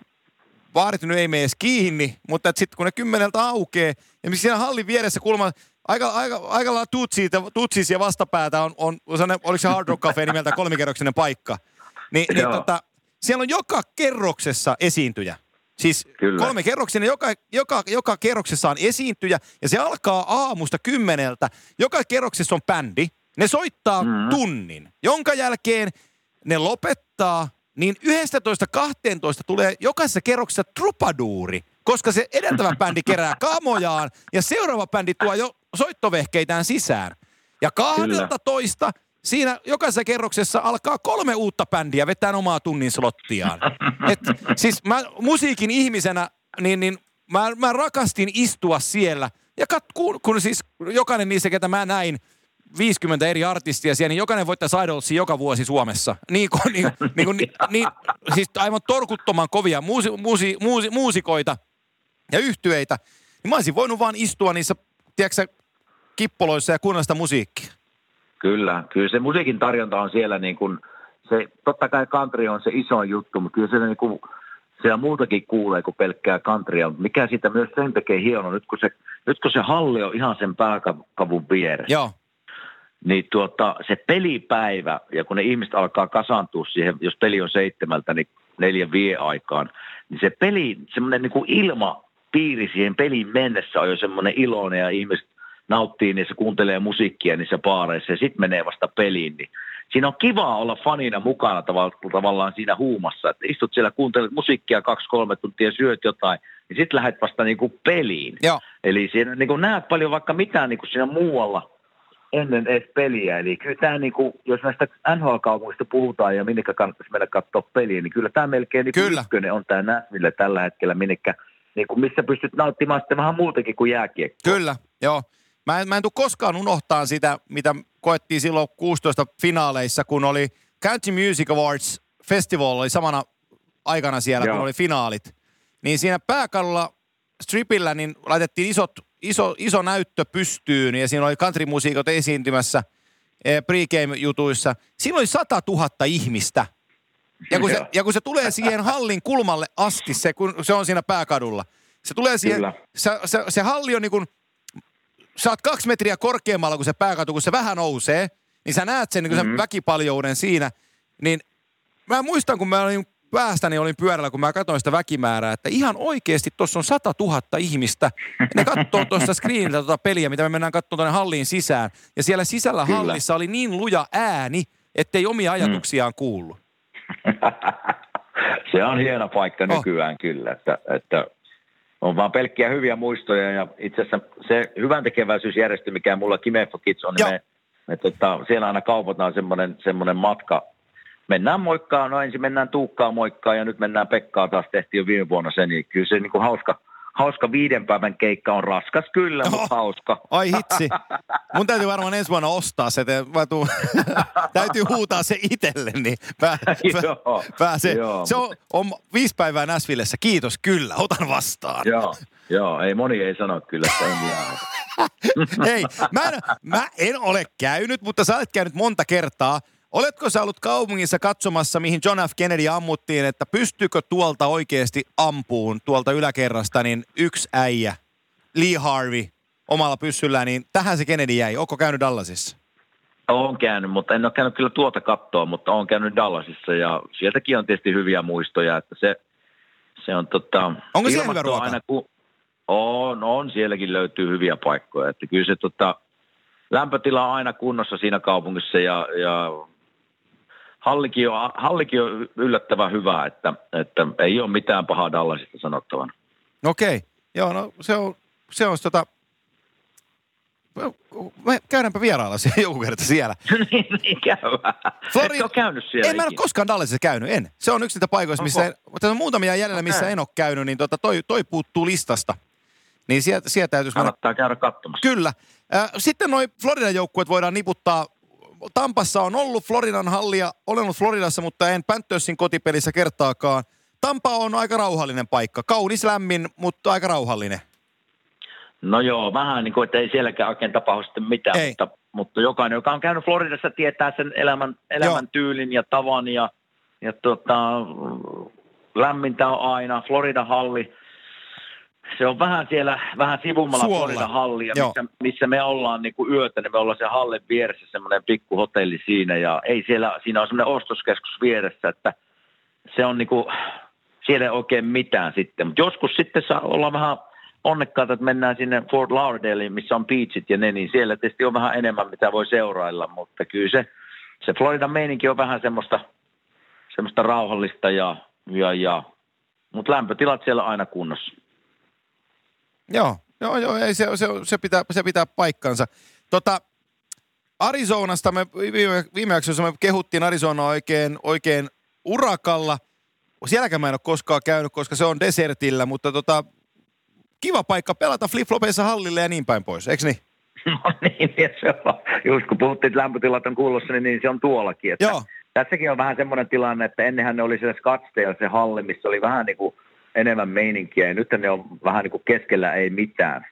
A: baarit nyt ei mene edes kiinni, mutta sitten kun ne kymmeneltä aukee, ja missä siellä hallin vieressä kulma, aika, aika, aika lailla tutsis, tutsis ja vastapäätä on, on, on oliko se Hard Rock Cafe nimeltä kolmikerroksinen paikka, niin, niin tota, siellä on joka kerroksessa esiintyjä. Siis
B: Kyllä.
A: kolme kerroksinen, joka, joka, joka kerroksessa on esiintyjä ja se alkaa aamusta kymmeneltä. Joka kerroksessa on bändi. Ne soittaa mm-hmm. tunnin, jonka jälkeen ne lopettaa, niin 11-12 tulee jokaisessa kerroksessa trupaduuri, koska se edeltävä bändi kerää kamojaan ja seuraava bändi tuo jo soittovehkeitään sisään. Ja 12 siinä jokaisessa kerroksessa alkaa kolme uutta bändiä vetää omaa tunnin slottiaan. Et, siis mä musiikin ihmisenä, niin, niin mä, mä rakastin istua siellä. Ja kat, kun, kun siis jokainen niistä, ketä mä näin, 50 eri artistia siellä, niin jokainen voittaisi Idolsia joka vuosi Suomessa. Niin kuin, niin, niin, niin, niin, siis aivan torkuttoman kovia muusi, muusi, muusi, muusikoita ja yhtyeitä. Niin mä olisin voinut vaan istua niissä, tiedätkö kippoloissa ja kuunnella sitä musiikkia.
B: Kyllä, kyllä se musiikin tarjonta on siellä niin kuin, se, totta kai country on se iso juttu, mutta kyllä se niin kuin, siellä muutakin kuulee kuin pelkkää countrya. Mikä siitä myös sen tekee hieno, nyt kun se, nyt kun se halli on ihan sen pääkavun vieressä.
A: Joo.
B: Niin tuota, se pelipäivä, ja kun ne ihmiset alkaa kasantua siihen, jos peli on seitsemältä, niin neljän vie aikaan, niin se peli, semmoinen niin kuin ilmapiiri siihen peliin mennessä on jo semmoinen iloinen ja ihmiset nauttii niissä, kuuntelee musiikkia niissä baareissa ja sitten menee vasta peliin. Niin siinä on kiva olla fanina mukana tavallaan siinä huumassa, että istut siellä, kuuntelet musiikkia kaksi-kolme tuntia, syöt jotain, niin sitten lähdet vasta niin kuin peliin.
A: Joo.
B: Eli siinä niin kuin näet paljon vaikka mitään niin kuin siinä muualla ennen edes peliä. Eli kyllä tämä, niin kuin, jos näistä NHL-kaupungista puhutaan ja minnekä kannattaisi mennä katsoa peliä, niin kyllä tämä melkein niin
A: Kyllä.
B: ykkönen on tämä Nashville tällä hetkellä, minnekä, niin kuin missä pystyt nauttimaan sitten vähän muutakin kuin jääkiekkoa.
A: Kyllä, joo. Mä en, mä en tule koskaan unohtaa sitä, mitä koettiin silloin 16 finaaleissa, kun oli Country Music Awards Festival oli samana aikana siellä,
B: Joo.
A: kun oli finaalit. Niin siinä pääkadulla stripillä niin laitettiin isot, iso, iso näyttö pystyyn ja siinä oli countrymusiikot esiintymässä eh, pregame-jutuissa. Siinä oli 100 000 ihmistä. Ja kun, se,
B: Joo.
A: ja kun se tulee siihen hallin kulmalle asti, se, kun se on siinä pääkadulla, se tulee siihen,
B: Kyllä.
A: se, se, se halli on niin kuin, sä oot kaksi metriä korkeammalla kuin se pääkatu, kun se vähän nousee, niin sä näet sen, niin mm-hmm. sen väkipaljouden siinä. Niin mä muistan, kun mä olin päästäni olin pyörällä, kun mä katsoin sitä väkimäärää, että ihan oikeasti tuossa on 100 000 ihmistä. Ja ne katsoo tuosta screeniltä tuota peliä, mitä me mennään katsomaan tuonne halliin sisään. Ja siellä sisällä
B: Kyllä.
A: hallissa oli niin luja ääni, ettei omia ajatuksiaan kuullut.
B: se on hieno paikka
A: Oh.
B: nykyään kyllä, että, että on vaan pelkkiä hyviä muistoja ja itse asiassa se hyvän tekeväisyysjärjestö, mikä mulla Kimefo Kids on, niin me, me tota, siellä aina kaupataan semmoinen, semmoinen matka. Mennään moikkaan, no ensin mennään Tuukkaa moikkaan ja nyt mennään Pekkaa taas tehtiin jo viime vuonna se, niin kyllä se niin kuin hauska, hauska viiden päivän keikka on raskas kyllä,
A: Oho.
B: mutta hauska.
A: Ai hitsi. Mun täytyy varmaan ensi vuonna ostaa se. Te, mä tuun, täytyy huutaa se itselle, niin pää, pää,
B: Joo,
A: pääsee.
B: joo,
A: se on, on viisi päivää Näsvillessä. Kiitos, kyllä. Otan vastaan.
B: Joo, joo, ei moni ei sano kyllä, että jää.
A: Hei, mä en, mä en ole käynyt, mutta sä olet käynyt monta kertaa. Oletko sä ollut kaupungissa katsomassa, mihin John F. Kennedy ammuttiin, että pystyykö tuolta oikeasti ampuun tuolta yläkerrasta niin yksi äijä, Lee Harvey, omalla pyssyllään, niin tähän se Kennedy jäi. Onko käynyt Dallasissa?
B: Olen käynyt, mutta en ole käynyt kyllä tuota kattoa, mutta olen käynyt Dallasissa ja sieltäkin on tietysti hyviä muistoja, että se, se on tota...
A: Onko siellä hyvä ruoka?
B: Aina ku, on, on, sielläkin löytyy hyviä paikkoja, että kyllä se tota, lämpötila on aina kunnossa siinä kaupungissa ja, ja hallikin, on, hallikin on yllättävän hyvä, että, että ei ole mitään pahaa Dallasista sanottavana.
A: Okei. Joo, no se on, se on tota... Me käydäänpä vierailla siellä joku kerta siellä.
B: niin, niin käydään.
A: Flori-
B: ole käynyt siellä
A: En mä en ole koskaan Dallasissa käynyt, en. Se on yksi niitä paikoista, missä, en, mutta on muutamia jäljellä, missä
B: Okei.
A: en ole käynyt, niin tota, toi, toi puuttuu listasta. Niin sieltä, sieltä täytyisi mennä.
B: Kannattaa käydä katsomassa.
A: Kyllä. Äh, Sitten noin Floridan joukkueet voidaan niputtaa. Tampassa on ollut Floridan hallia, olen ollut Floridassa, mutta en Panthersin kotipelissä kertaakaan. Tampa on aika rauhallinen paikka. Kaunis, lämmin, mutta aika rauhallinen.
B: No joo, vähän niin kuin, että ei sielläkään oikein tapahdu sitten mitään,
A: Ei.
B: mutta, mutta jokainen, joka on käynyt Floridassa, tietää sen elämän, elämän tyylin ja tavan ja, ja tota, lämmintä on aina. Florida halli, se on vähän siellä, vähän sivummalla. Florida halli, ja
A: Joo.
B: missä, missä, me ollaan niin kuin yötä, niin me ollaan se hallin vieressä semmoinen pikku hotelli siinä, ja ei siellä, siinä on semmoinen ostoskeskus vieressä, että se on niin kuin, siellä ei oikein mitään sitten. Mutta joskus sitten saa olla vähän onnekkaita, että mennään sinne Fort Lauderdale, missä on beachit ja ne, niin siellä tietysti on vähän enemmän, mitä voi seurailla, mutta kyllä se, se Floridan meininki on vähän semmoista, semmoista rauhallista ja, ja, ja mutta lämpötilat siellä on aina kunnossa.
A: Joo, joo, joo ei, se, se, se, pitää, se pitää paikkansa. Tota, Arizonasta me viime, viime jaksossa me kehuttiin Arizona oikein, oikein urakalla. Sielläkään mä en ole koskaan käynyt, koska se on desertillä, mutta tota, kiva paikka pelata flip-flopeissa hallille ja niin päin pois, eikö niin?
B: No niin, ja se on, just kun puhuttiin, että lämpötilat on kuulossa, niin, niin se on tuollakin. Että
A: Joo.
B: Tässäkin on vähän semmoinen tilanne, että ennenhän ne oli siellä Scottsdale se halli, missä oli vähän niin kuin enemmän meininkiä, ja nyt ne on vähän niin kuin keskellä ei mitään.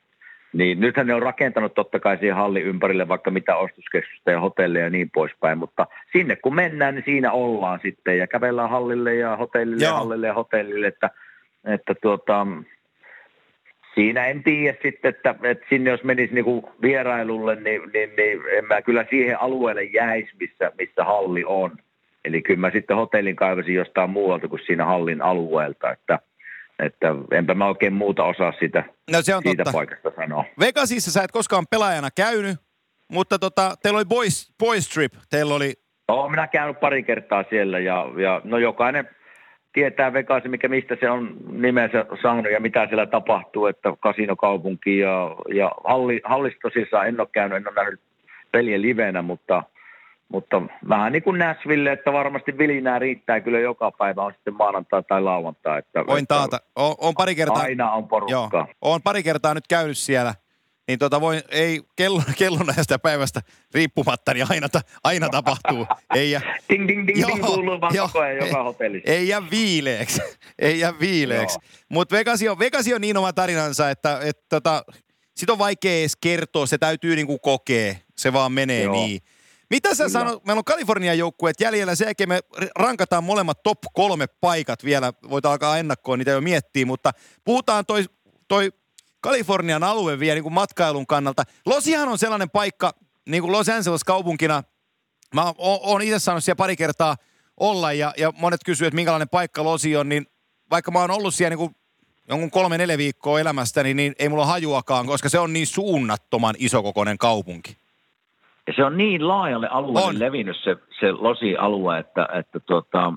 B: Niin nythän ne on rakentanut totta kai siihen hallin ympärille vaikka mitä ostoskeskusta ja hotelleja ja niin poispäin, mutta sinne kun mennään, niin siinä ollaan sitten ja kävellään hallille ja hotellille
A: Joo.
B: ja hallille ja hotellille, että, että tuota, siinä en tiedä sitten, että, että sinne jos menisi niinku vierailulle, niin, niin, niin en mä kyllä siihen alueelle jäisi, missä, missä halli on. Eli kyllä mä sitten hotellin kaivasin jostain muualta kuin siinä hallin alueelta, että, että enpä mä oikein muuta osaa sitä,
A: No se on
B: siitä
A: totta.
B: paikasta sanoa.
A: Vegasissa sä et koskaan pelaajana käynyt, mutta tota, teillä oli boys, boys trip. Teillä oli,
B: Olen minä käynyt pari kertaa siellä ja, ja no jokainen tietää Vegasin, mikä mistä se on nimensä saanut ja mitä siellä tapahtuu, että kasinokaupunki ja, ja halli, hallissa tosissaan en ole käynyt, en ole nähnyt pelien livenä, mutta, mutta vähän niin kuin Nashville, että varmasti vilinää riittää kyllä joka päivä, on sitten maanantai tai lauantai. Että,
A: voin taata, on, on pari kertaa,
B: Aina on
A: joo,
B: porukkaa.
A: on pari kertaa nyt käynyt siellä, niin tota voin, ei kellon, kellonajasta ja päivästä riippumatta, niin aina, ta, aina tapahtuu. Ei jää,
B: Ding, ding, ding, ding, kuuluu vaan
A: joo,
B: koko ajan joka hotellissa.
A: Ei jää viileeksi, ei jää viileeksi. Mutta Vegas on, Vegas on niin oma tarinansa, että et, tota, sit on vaikea edes kertoa, se täytyy niinku kokea, se vaan menee
B: Joo.
A: niin. Mitä sä
B: Kyllä.
A: sanot, meillä on Kalifornian joukkueet jäljellä, sen jälkeen me rankataan molemmat top kolme paikat vielä, voit alkaa ennakkoon niitä jo miettiä, mutta puhutaan toi, toi Kalifornian alue vielä niin kuin matkailun kannalta. Losihan on sellainen paikka, niin kuin Los Angeles kaupunkina, mä oon, itse saanut siellä pari kertaa olla ja, ja monet kysyvät, että minkälainen paikka Losi on, niin vaikka mä oon ollut siellä niin kuin jonkun kolme, neljä viikkoa elämästäni, niin ei mulla hajuakaan, koska se on niin suunnattoman isokokoinen kaupunki.
B: Ja se on niin laajalle alueelle
A: On.
B: levinnyt se, se losi-alue, että, että tuota,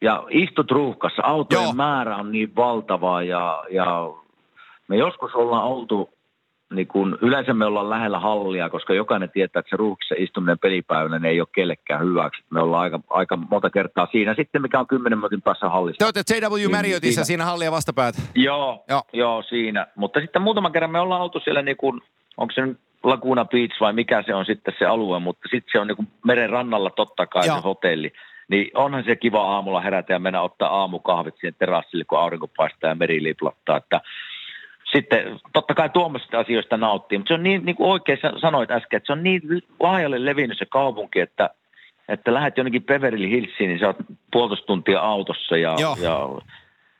B: ja istut ruuhkassa, autojen
A: Joo.
B: Määrä on niin valtava ja, ja me joskus ollaan oltu, niin kun, yleensä me ollaan lähellä hallia, koska jokainen tietää, että se ruuhkassa istuminen pelipäivänä niin ei ole kellekään hyväksi. Me ollaan aika, aika monta kertaa siinä sitten, mikä on kymmenen minuutin päässä hallissa.
A: Te olette JW
B: Niin,
A: Marriottissa
B: siinä.
A: siinä hallia vastapäätä.
B: Joo,
A: Joo.
B: joo. siinä. Mutta sitten muutaman kerran me ollaan oltu siellä, niin kuin, onko se nyt Laguna Beach vai mikä se on sitten se alue, mutta sitten se on niin meren rannalla totta kai
A: Joo.
B: se hotelli. Niin onhan se kiva aamulla herätä ja mennä ottaa aamukahvit siihen terassille, kun aurinko paistaa ja meri liplottaa. Että sitten totta kai tuommoisista asioista nauttii, mutta se on niin, niin kuin oikein sa- sanoit äsken, että se on niin laajalle levinnyt se kaupunki, että, että lähdet jonnekin Beverly Hillsiin, niin sä oot puolitoista tuntia autossa ja,
A: Joo.
B: ja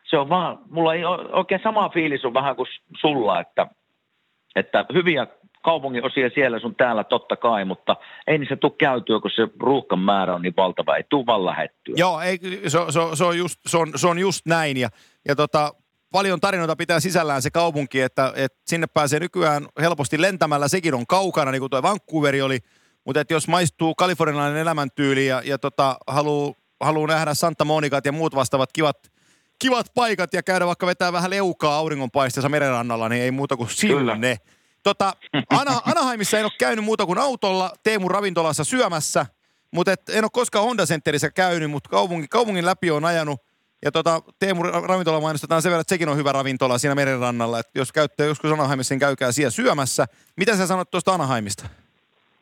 B: se on vaan, mulla ei ole oikein sama fiilis on vähän kuin sulla, että, että hyviä kaupungin osia siellä sun täällä totta kai, mutta ei niissä tule käytyä, kun se ruuhkan määrä on niin valtava, ei tule vaan lähettyä.
A: Joo, ei, se, se, se, on just, se, on, se on just näin. Ja, ja tota, paljon tarinoita pitää sisällään se kaupunki, että, että sinne pääsee nykyään helposti lentämällä. Sekin on kaukana, niin kuin tuo Vancouveri oli. Mutta että jos maistuu kalifornialainen elämäntyyli ja, ja tota, haluaa haluu nähdä Santa Monicat ja muut vastaavat kivat, kivat paikat ja käydä vaikka vetää vähän leukaa auringonpaisteessa merenrannalla, niin ei muuta kuin sinne. Tota, Ana, Anaheimissa en ole käynyt muuta kuin autolla Teemun ravintolassa syömässä, mutta et, en ole koskaan Honda Centerissä käynyt, mutta kaupungin, kaupungin läpi on ajanut. Ja tota, Teemu ra- ravintola mainostetaan sen verran, että sekin on hyvä ravintola siinä merenrannalla. Että jos käytte joskus Anaheimissa, niin käykää siellä syömässä. Mitä sä sanot tuosta Anaheimista?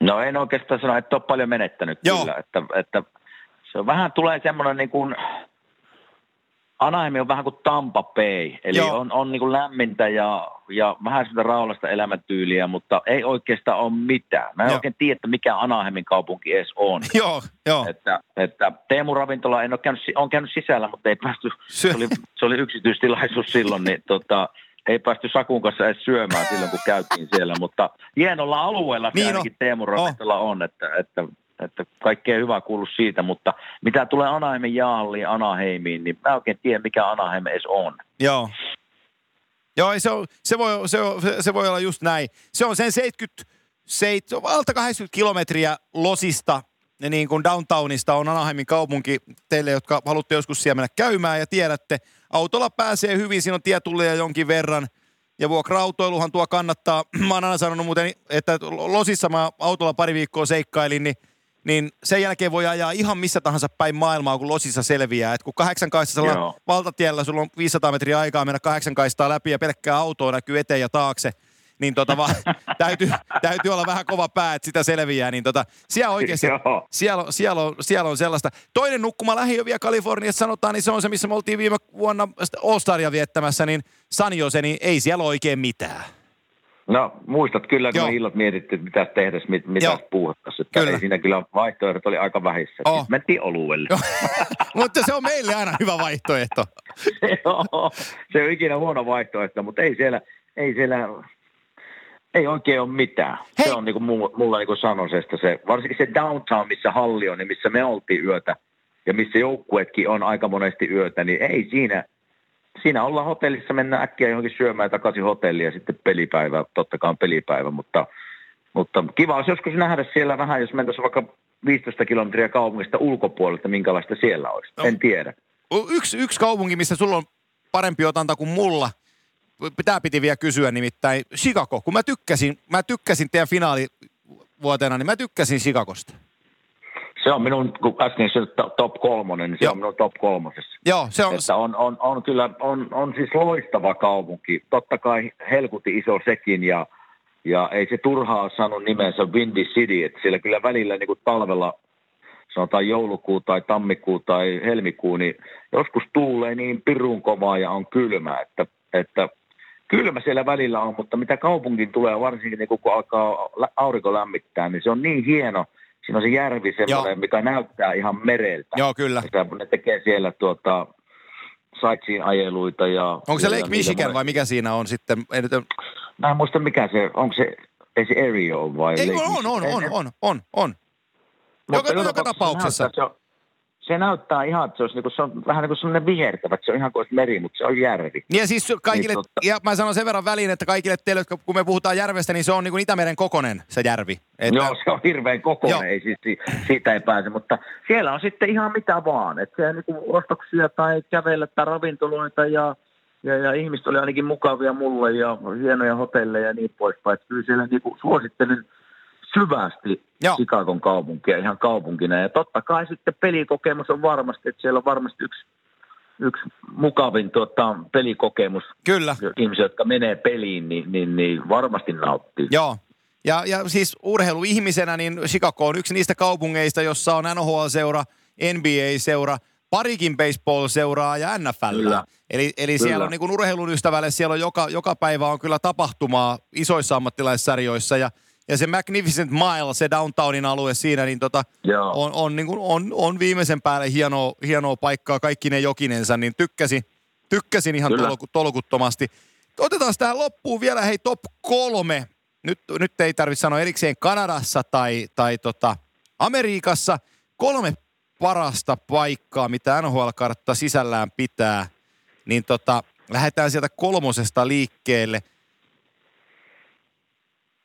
B: No en oikeastaan sano, että ole paljon menettänyt
A: Joo.
B: kyllä. Että, että se on vähän tulee semmoinen niin kuin, Anaheim on vähän kuin Tampa Bay, eli
A: Joo.
B: on, on niin kuin lämmintä ja, ja vähän sitä raolasta elämäntyyliä, mutta ei oikeastaan ole mitään. Mä en
A: Joo.
B: oikein tiedä, että mikä Anaheimin kaupunki edes on.
A: joo, joo.
B: Että, että Teemu Ravintola, en ole käynyt, on käynyt sisällä, mutta ei päästy, se oli, se oli yksityistilaisuus silloin, niin tota, ei päästy Sakun kanssa edes syömään silloin, kun käytiin siellä, mutta hienolla alueella
A: Niin
B: ainakin Teemu Ravintola on, että, että että kaikkea hyvää kuuluu siitä, mutta mitä tulee Anaheimin jaalliin, Anaheimiin, niin mä oikein tiedä, mikä Anaheim edes on.
A: Joo. Joo, se, on, se, voi, se, on, se voi olla just näin. Se on sen 70, 70 alta 80 kilometriä Losista, niin kuin downtownista on Anaheimin kaupunki. Teille, jotka haluatte joskus siellä mennä käymään ja tiedätte, autolla pääsee hyvin, siinä on tietulleja jonkin verran. Ja vuokra-autoiluhan tuo kannattaa. Mä oon aina sanonut muuten, että Losissa mä autolla pari viikkoa seikkailin, niin niin sen jälkeen voi ajaa ihan missä tahansa päin maailmaa, kun losissa selviää. Et kun kahdeksan kaistasella valtatiellä sulla on 500 metriä aikaa mennä kahdeksan kaistaa läpi ja pelkkää autoa näkyy eteen ja taakse, niin tota va, täytyy, täytyy olla vähän kova pää, että sitä selviää. Niin tota, siellä oikeasti, siellä, siellä, on, siellä on sellaista. Toinen nukkuma lähiö vielä Kaliforniassa sanotaan, niin se on se, missä me oltiin viime vuonna All-Staria viettämässä, niin San Jose, niin ei siellä oikein mitään.
B: No muistat kyllä, kun Joo. me illat mietittiin, että mitä tehdä, mit, mitä puhuttaisiin. Kyllä. Ei siinä kyllä vaihtoehdot oli aika vähissä. Oh. Siis mentiin oluelle.
A: mutta se on meille aina hyvä vaihtoehto.
B: Joo, se on ikinä huono vaihtoehto, mutta ei siellä, ei siellä, ei oikein ole mitään. Hei. Se on niin kuin mulla, niin kuin sanoisesta se, varsinkin se downtown, missä halli on, niin missä me oltiin yötä, ja missä joukkuetkin on aika monesti yötä, niin ei siinä – siinä ollaan hotellissa, mennään äkkiä johonkin syömään takaisin hotelliin ja sitten pelipäivä, totta kai on pelipäivä, mutta, mutta kiva olisi joskus nähdä siellä vähän, jos mentäisiin vaikka 15 kilometriä kaupungista ulkopuolelta, minkälaista siellä olisi. No. En tiedä.
A: Yksi, yksi kaupunki, missä sulla on parempi otanta kuin mulla, pitää piti vielä kysyä nimittäin Chicago. Kun mä tykkäsin, mä tykkäsin teidän finaalivuotena, niin mä tykkäsin Chicagosta.
B: Se on minun, kun äsken se top kolmonen, niin se Joo. on minun top kolmosessa.
A: Joo, se on.
B: Että on, on, on kyllä, on, on siis loistava kaupunki. Totta kai helkuti iso sekin ja, ja ei se turhaa saanut nimensä Windy City, että siellä kyllä välillä niin kuin talvella sanotaan joulukuu tai tammikuu tai helmikuu, niin joskus tuulee niin pirun kovaa ja on kylmä, että, että kylmä siellä välillä on, mutta mitä kaupunkiin tulee, varsinkin niin kun alkaa aurinko lämmittää, niin se on niin hieno – Siinä on se järvi semmoinen, Joo. mikä näyttää ihan mereltä.
A: Joo, kyllä.
B: Ja ne tekee siellä tuota, sightseeing ajeluita. Ja,
A: onko se Lake Michigan vai mikä siinä on sitten? Ei nyt...
B: Mä en muista mikä se, onko se, ei se Area vai
A: Ei, Lake on, on, on, on, on, on. Joka, joka, joka tapauksessa.
B: Näyttää, se on, se näyttää ihan, että se, olisi niinku, se on vähän niin kuin semmoinen vihertävä, että se on ihan kuin meri, mutta se on järvi.
A: Ja siis kaikille, niin, totta. ja mä sanon sen verran väliin, että kaikille teille, kun me puhutaan järvestä, niin se on niin kuin Itämeren kokonen se järvi.
B: Että... Joo, se on hirveän kokonen, Joo. ei siis, siitä ei pääse, mutta siellä on sitten ihan mitä vaan, että siellä niin kuin ostoksia tai kävellä tai ravintoloita ja ja, ja ihmiset oli ainakin mukavia mulle ja hienoja hotelleja ja niin poispäin. Että kyllä siellä niin kuin suosittelen syvästi Joo. Chicagon kaupunkia ihan kaupunkina. Ja totta kai sitten pelikokemus on varmasti, että siellä on varmasti yksi, yksi mukavin tuota, pelikokemus.
A: Kyllä.
B: Ihmiset, jotka menee peliin, niin, niin, niin varmasti nauttii.
A: Joo. Ja, ja siis urheiluihmisenä, niin Chicago on yksi niistä kaupungeista, jossa on NHL-seura, NBA-seura, parikin baseball-seuraa ja NFL. Kyllä. Eli, eli kyllä. siellä on niin kuin urheilun ystävälle, siellä on joka, joka päivä on kyllä tapahtumaa isoissa ammattilaissarjoissa ja – ja se Magnificent Mile, se downtownin alue siinä, niin tota, on, on, niin kuin, on, on, viimeisen päälle hienoa, hienoa paikkaa kaikki ne jokinensa, niin tykkäsin, tykkäsin ihan tolku, tolkuttomasti. Otetaan tähän loppuun vielä hei top kolme. Nyt, nyt ei tarvitse sanoa erikseen Kanadassa tai, tai tota Amerikassa. Kolme parasta paikkaa, mitä NHL-kartta sisällään pitää. Niin tota, lähdetään sieltä kolmosesta liikkeelle –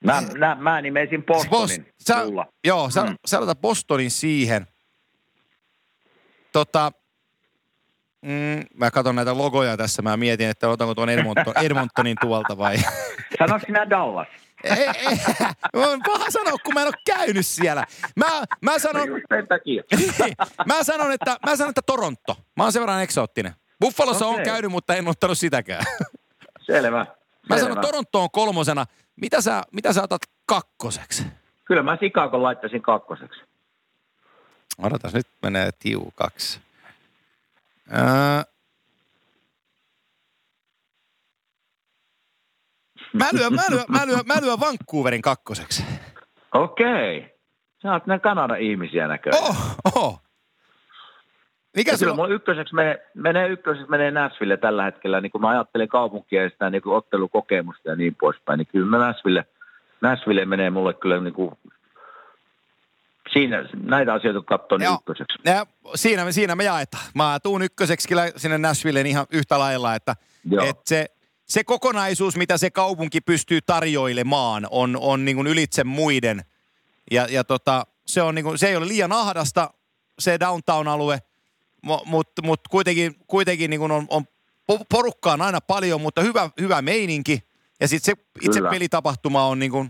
B: Mä, mä, mä nimesin Bostonin Bos,
A: sä, Joo, sä, mm. sä Bostonin siihen. Tota, mm, mä katson näitä logoja tässä, mä mietin, että otanko tuon Edmonton, Edmontonin tuolta vai...
B: Sano sinä Dallas.
A: ei, ei, on paha sanoa, kun mä en ole käynyt siellä. Mä, mä sanon... mä sanon, että, mä sanon, että Toronto. Mä oon sen verran eksoottinen. Buffalossa okay. on käynyt, mutta en ottanut sitäkään.
B: Selvä.
A: Mä sanon, Toronto on kolmosena. Mitä sä, mitä sä otat kakkoseksi?
B: Kyllä mä Chicago laittaisin kakkoseksi.
A: Odotas, nyt menee tiukaksi. Ää... Mä lyön, mä, lyön, mä, lyön, mä lyön Vancouverin kakkoseksi.
B: Okei. Okay. Sä oot ne Kanadan ihmisiä näköjään.
A: Oh, oh.
B: Mikä kyllä mulla ykköseksi menee, menee, ykköseksi menee Nashville tällä hetkellä, niin kun mä ajattelen kaupunkia ja sitä niin kuin ottelukokemusta ja niin poispäin, niin kyllä Nashville, Nashville menee mulle kyllä niin kuin, siinä, näitä asioita katsoo, niin ykköseksi.
A: Ja siinä, me, siinä me jaetaan. Mä tuun ykköseksi kyllä sinne Nashvilleen ihan yhtä lailla, että,
B: Joo.
A: että se, se kokonaisuus, mitä se kaupunki pystyy tarjoilemaan, on, on niin kuin ylitse muiden. Ja, ja tota, se, on niin kuin, se ei ole liian ahdasta, se downtown-alue, mutta mut, mut kuitenkin, kuitenkin niin kuin on, on, po- porukkaa on aina paljon, mutta hyvä, hyvä meininki. Ja sitten se itse
B: Kyllä.
A: pelitapahtuma on niin kuin,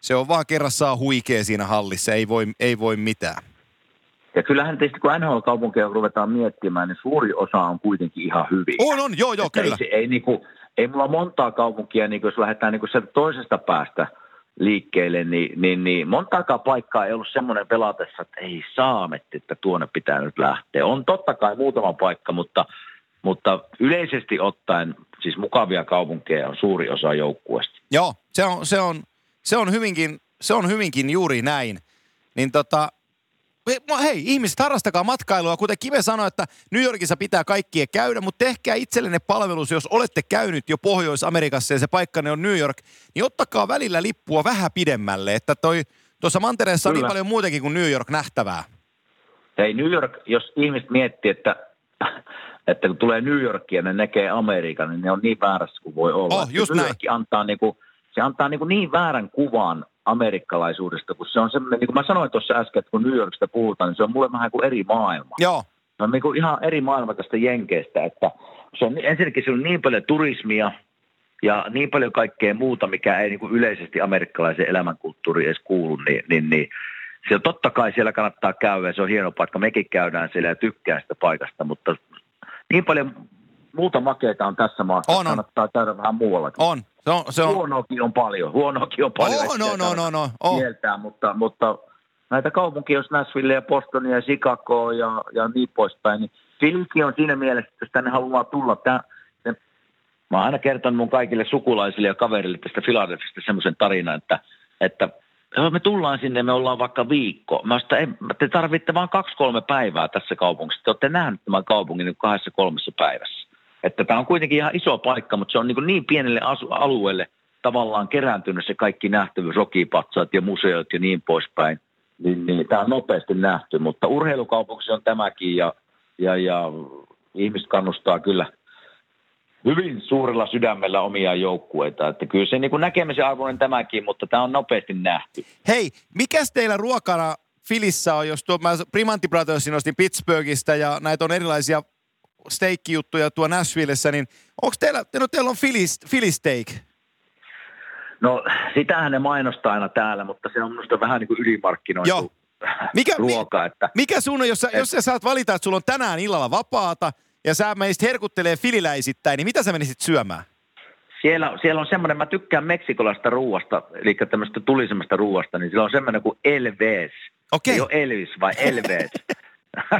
A: se on vaan kerrassaan huikea siinä hallissa, ei voi, ei voi mitään.
B: Ja kyllähän tietysti kun NHL-kaupunkeja ruvetaan miettimään, niin suuri osa on kuitenkin ihan hyvin.
A: On, on, joo, joo,
B: Että
A: kyllä.
B: Ei, ei, niinku, ei mulla montaa kaupunkia, niin jos lähdetään niinku sieltä toisesta päästä liikkeelle, niin, niin, niin montaakaan paikkaa ei ollut semmoinen pelatessa, että ei saametti, että tuonne pitää nyt lähteä. On totta kai muutama paikka, mutta, mutta yleisesti ottaen siis mukavia kaupunkeja on suuri osa joukkueesta.
A: Joo, se on, se on, se on, hyvinkin, se on hyvinkin juuri näin. Niin tota, hei, ihmiset, harrastakaa matkailua. Kuten Kive sanoi, että New Yorkissa pitää kaikkien käydä, mutta tehkää itsellenne palvelus, jos olette käynyt jo Pohjois-Amerikassa ja se paikkanne on New York, niin ottakaa välillä lippua vähän pidemmälle, että toi, tuossa mantereessa on niin paljon muutakin kuin New York nähtävää.
B: Hei New York, jos ihmiset miettii, että, että kun tulee New Yorkia ja ne näkee Amerikan, niin ne on niin väärässä kuin voi olla.
A: Oh, just
B: New
A: näin.
B: York antaa niinku, se antaa niinku niin väärän kuvan amerikkalaisuudesta, kun se on semmoinen, niin kuin mä sanoin tuossa äsken, että kun New Yorkista puhutaan, niin se on mulle vähän kuin eri maailma.
A: Joo,
B: Se on niin kuin ihan eri maailma tästä Jenkeistä, että se on, ensinnäkin se on niin paljon turismia ja niin paljon kaikkea muuta, mikä ei niin kuin yleisesti amerikkalaisen elämänkulttuuriin edes kuulu, niin, niin, niin siellä totta kai siellä kannattaa käydä ja se on hieno paikka. Mekin käydään siellä ja tykkää sitä paikasta, mutta niin paljon muuta makeita on tässä maassa,
A: On, on.
B: kannattaa käydä vähän muuallakin.
A: on. Se on, se on.
B: Huonoakin on paljon, huonoakin on paljon.
A: Oh, no, no, no, no, oh.
B: Kieltää, mutta, mutta näitä kaupunkia, jos Nashville ja Boston ja Chicago ja, ja niin poispäin, niin Phillykin on siinä mielessä, että jos tänne haluaa tulla, tämä, se, mä oon aina kertonut mun kaikille sukulaisille ja kaverille tästä Philadelphiasta semmoisen tarinan, että, että me tullaan sinne, me ollaan vaikka viikko. Mä että ei, te tarvitte vain kaksi-kolme päivää tässä kaupungissa. Te olette nähneet tämän kaupungin niin kahdessa kolmessa päivässä. Että tämä on kuitenkin ihan iso paikka, mutta se on niin, niin pienelle asu- alueelle tavallaan kerääntynyt se kaikki nähtävyys, rokipatsaat ja museot ja niin poispäin. Niin, niin tämä on nopeasti nähty, mutta urheilukaupunki on tämäkin ja, ja, ja ihmiset kannustaa kyllä hyvin suurella sydämellä omia joukkueita. Että kyllä se niin kuin näkemisen arvoinen tämäkin, mutta tämä on nopeasti nähty.
A: Hei, mikäs teillä ruokana Filissä on, jos tuo, mä Primanti Brothersin nostin Pittsburghista ja näitä on erilaisia steikkijuttuja tuo Nashvillessä, niin onko teillä, no teillä on Philly, Philly steak?
B: No sitähän ne mainostaa aina täällä, mutta se on minusta vähän niin kuin ylimarkkinoitu
A: Joo. Mikä- mi-
B: ruoka. Että
A: Mikä sun on, jos sä, jos sä saat valita, että sulla on tänään illalla vapaata ja sä menisit herkuttelee fililäisittäin, niin mitä sä menisit syömään?
B: Siellä, siellä on semmoinen, mä tykkään meksikolaista ruuasta, eli tämmöistä tulisemmasta ruuasta, niin siellä on semmoinen kuin Elves.
A: Okei.
B: Ei ole Elvis, vai Elves.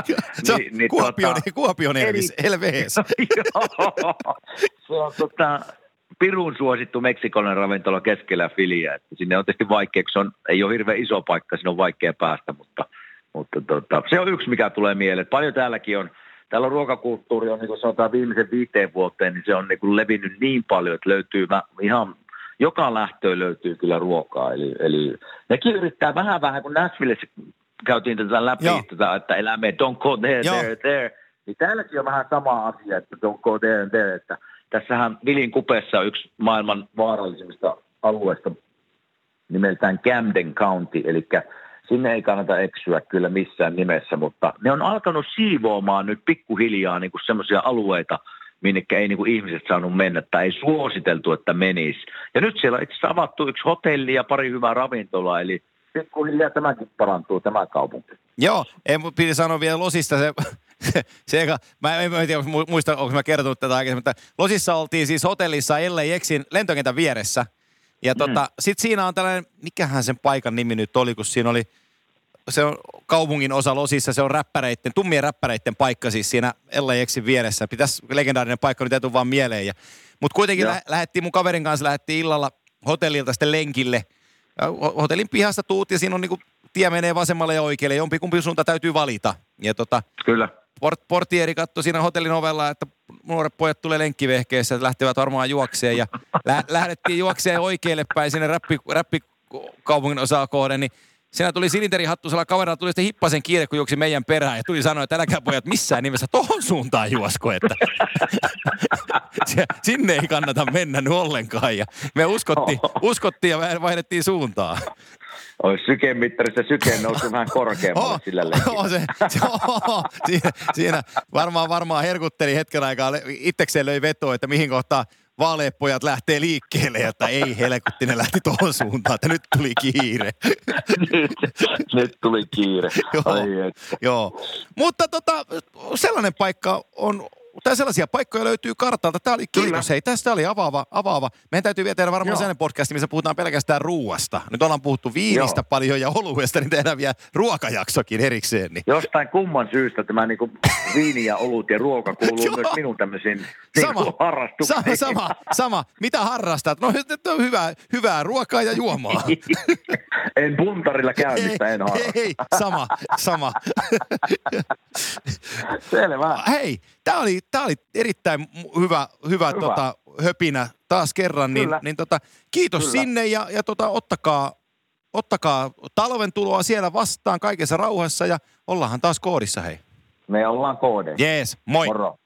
A: Se on
B: Niin- niin
A: Kuopion,
B: tota-
A: Kuopion Elvis, LVS.
B: Joo. se on tota, pirun suosittu meksikolainen ravintola keskellä Filiä. Että sinne on tietysti vaikea, se on, ei ole hirveän iso paikka, sinne on vaikea päästä, mutta, mutta tota, se on yksi, mikä tulee mieleen. Paljon täälläkin on, täällä on ruokakulttuuri on, niin kuin sanotaan viimeisen viiteen vuoteen, niin se on niin kuin levinnyt niin paljon, että löytyy mä, ihan, joka lähtöön löytyy kyllä ruokaa. Eli, eli nekin yrittää vähän vähän, kun Nashvillessä käytiin tätä läpi,
A: Joo.
B: tätä, että elämme don't go there,
A: Joo.
B: there, there. Niin täälläkin on vähän sama asia, että don't go there there, että tässähän Vilin kupeessa on yksi maailman vaarallisimmista alueista nimeltään Camden County, eli sinne ei kannata eksyä kyllä missään nimessä, mutta ne on alkanut siivoamaan nyt pikkuhiljaa niin kuin semmoisia alueita, minnekä ei niin kuin ihmiset saanut mennä tai ei suositeltu, että menisi. Ja nyt siellä on itse asiassa avattu yksi hotelli ja pari hyvää ravintolaa, eli pikkuhiljaa tämäkin parantuu, tämä kaupunki.
A: Joo, ei, mut piti sanoa vielä Losista se, se, se eka, mä en, en tiedä, mu- muista, onko mä kertonut tätä aikaisemmin, mutta Losissa oltiin siis hotellissa LAXin lentokentän vieressä. Ja tota, sit siinä on tällainen, mikähän sen paikan nimi nyt oli, kun siinä oli, se on kaupungin osa Losissa, se on räppäreitten, tummien räppäreitten paikka siis siinä LAXin vieressä. Pitäisi legendaarinen paikka, nyt ei tule vaan mieleen. Ja, mutta kuitenkin
B: Joo.
A: lä- lähdettiin mun kaverin kanssa, lähdettiin illalla hotellilta sitten lenkille. Hotellin pihasta tuut ja siinä on niinku, tie menee vasemmalle ja oikealle, jompikumpi suunta täytyy valita. Ja tota,
B: Kyllä.
A: port, portieri katsoi siinä hotellin ovella, että nuoret pojat tulee lenkkivehkeessä, että lähtevät varmaan juokseen ja lä- lähdettiin juokseen oikealle päin sinne räppi, räppikaupungin osaa kohden, niin Siinä tuli silinderihattusella kaverilla, tuli sitten hippasen kiire, kun juoksi meidän perään. Ja tuli sanoa, että älkää pojat missään nimessä tohon suuntaan juosko, että sinne ei kannata mennä nyt ollenkaan. Ja me uskottiin, uskottiin ja vaihdettiin suuntaa.
B: Olisi sykemittarissa syke noussut vähän korkeammalle
A: Oh,
B: sillä
A: oh, se, se, oh, siinä, siinä varmaan, varmaan herkutteli hetken aikaa, itsekseen löi vetoa, että mihin kohtaan vaaleepojat lähtee liikkeelle, että ei helkutti, ne lähti tuohon suuntaan, että nyt tuli kiire.
B: nyt, nyt tuli kiire.
A: Joo.
B: Ai.
A: Joo, mutta tota, sellainen paikka on, tai sellaisia paikkoja löytyy kartalta. Tämä oli kiitos, hei, tästä oli avaava, avaava. Meidän täytyy vielä tehdä varmaan
B: Joo.
A: sellainen podcast, missä puhutaan pelkästään ruuasta. Nyt ollaan puhuttu viinistä
B: Joo.
A: paljon ja oluesta, niin tehdään vielä ruokajaksokin erikseen. Niin.
B: Jostain kumman syystä tämä niinku viini ja olut ja ruoka kuuluu
A: Joo.
B: myös minun tämmöisiin
A: Sama,
B: niinku
A: sama, sama, sama. Mitä harrastat? No nyt on hyvää, hyvää ruokaa ja juomaa.
B: en puntarilla käymistä, en harrasta.
A: ei, sama, sama.
B: Selvä.
A: Hei, tämä oli, tää oli erittäin hyvä, hyvä,
B: Hyvä.
A: Tota, höpinä taas kerran. Niin,
B: Kyllä.
A: niin tota, kiitos
B: Kyllä.
A: sinne ja, ja tota, ottakaa, ottakaa talven tuloa siellä vastaan kaikessa rauhassa ja ollaanhan taas koodissa hei.
B: Me ollaan koodeissa.
A: Jees, moi.
B: Moro.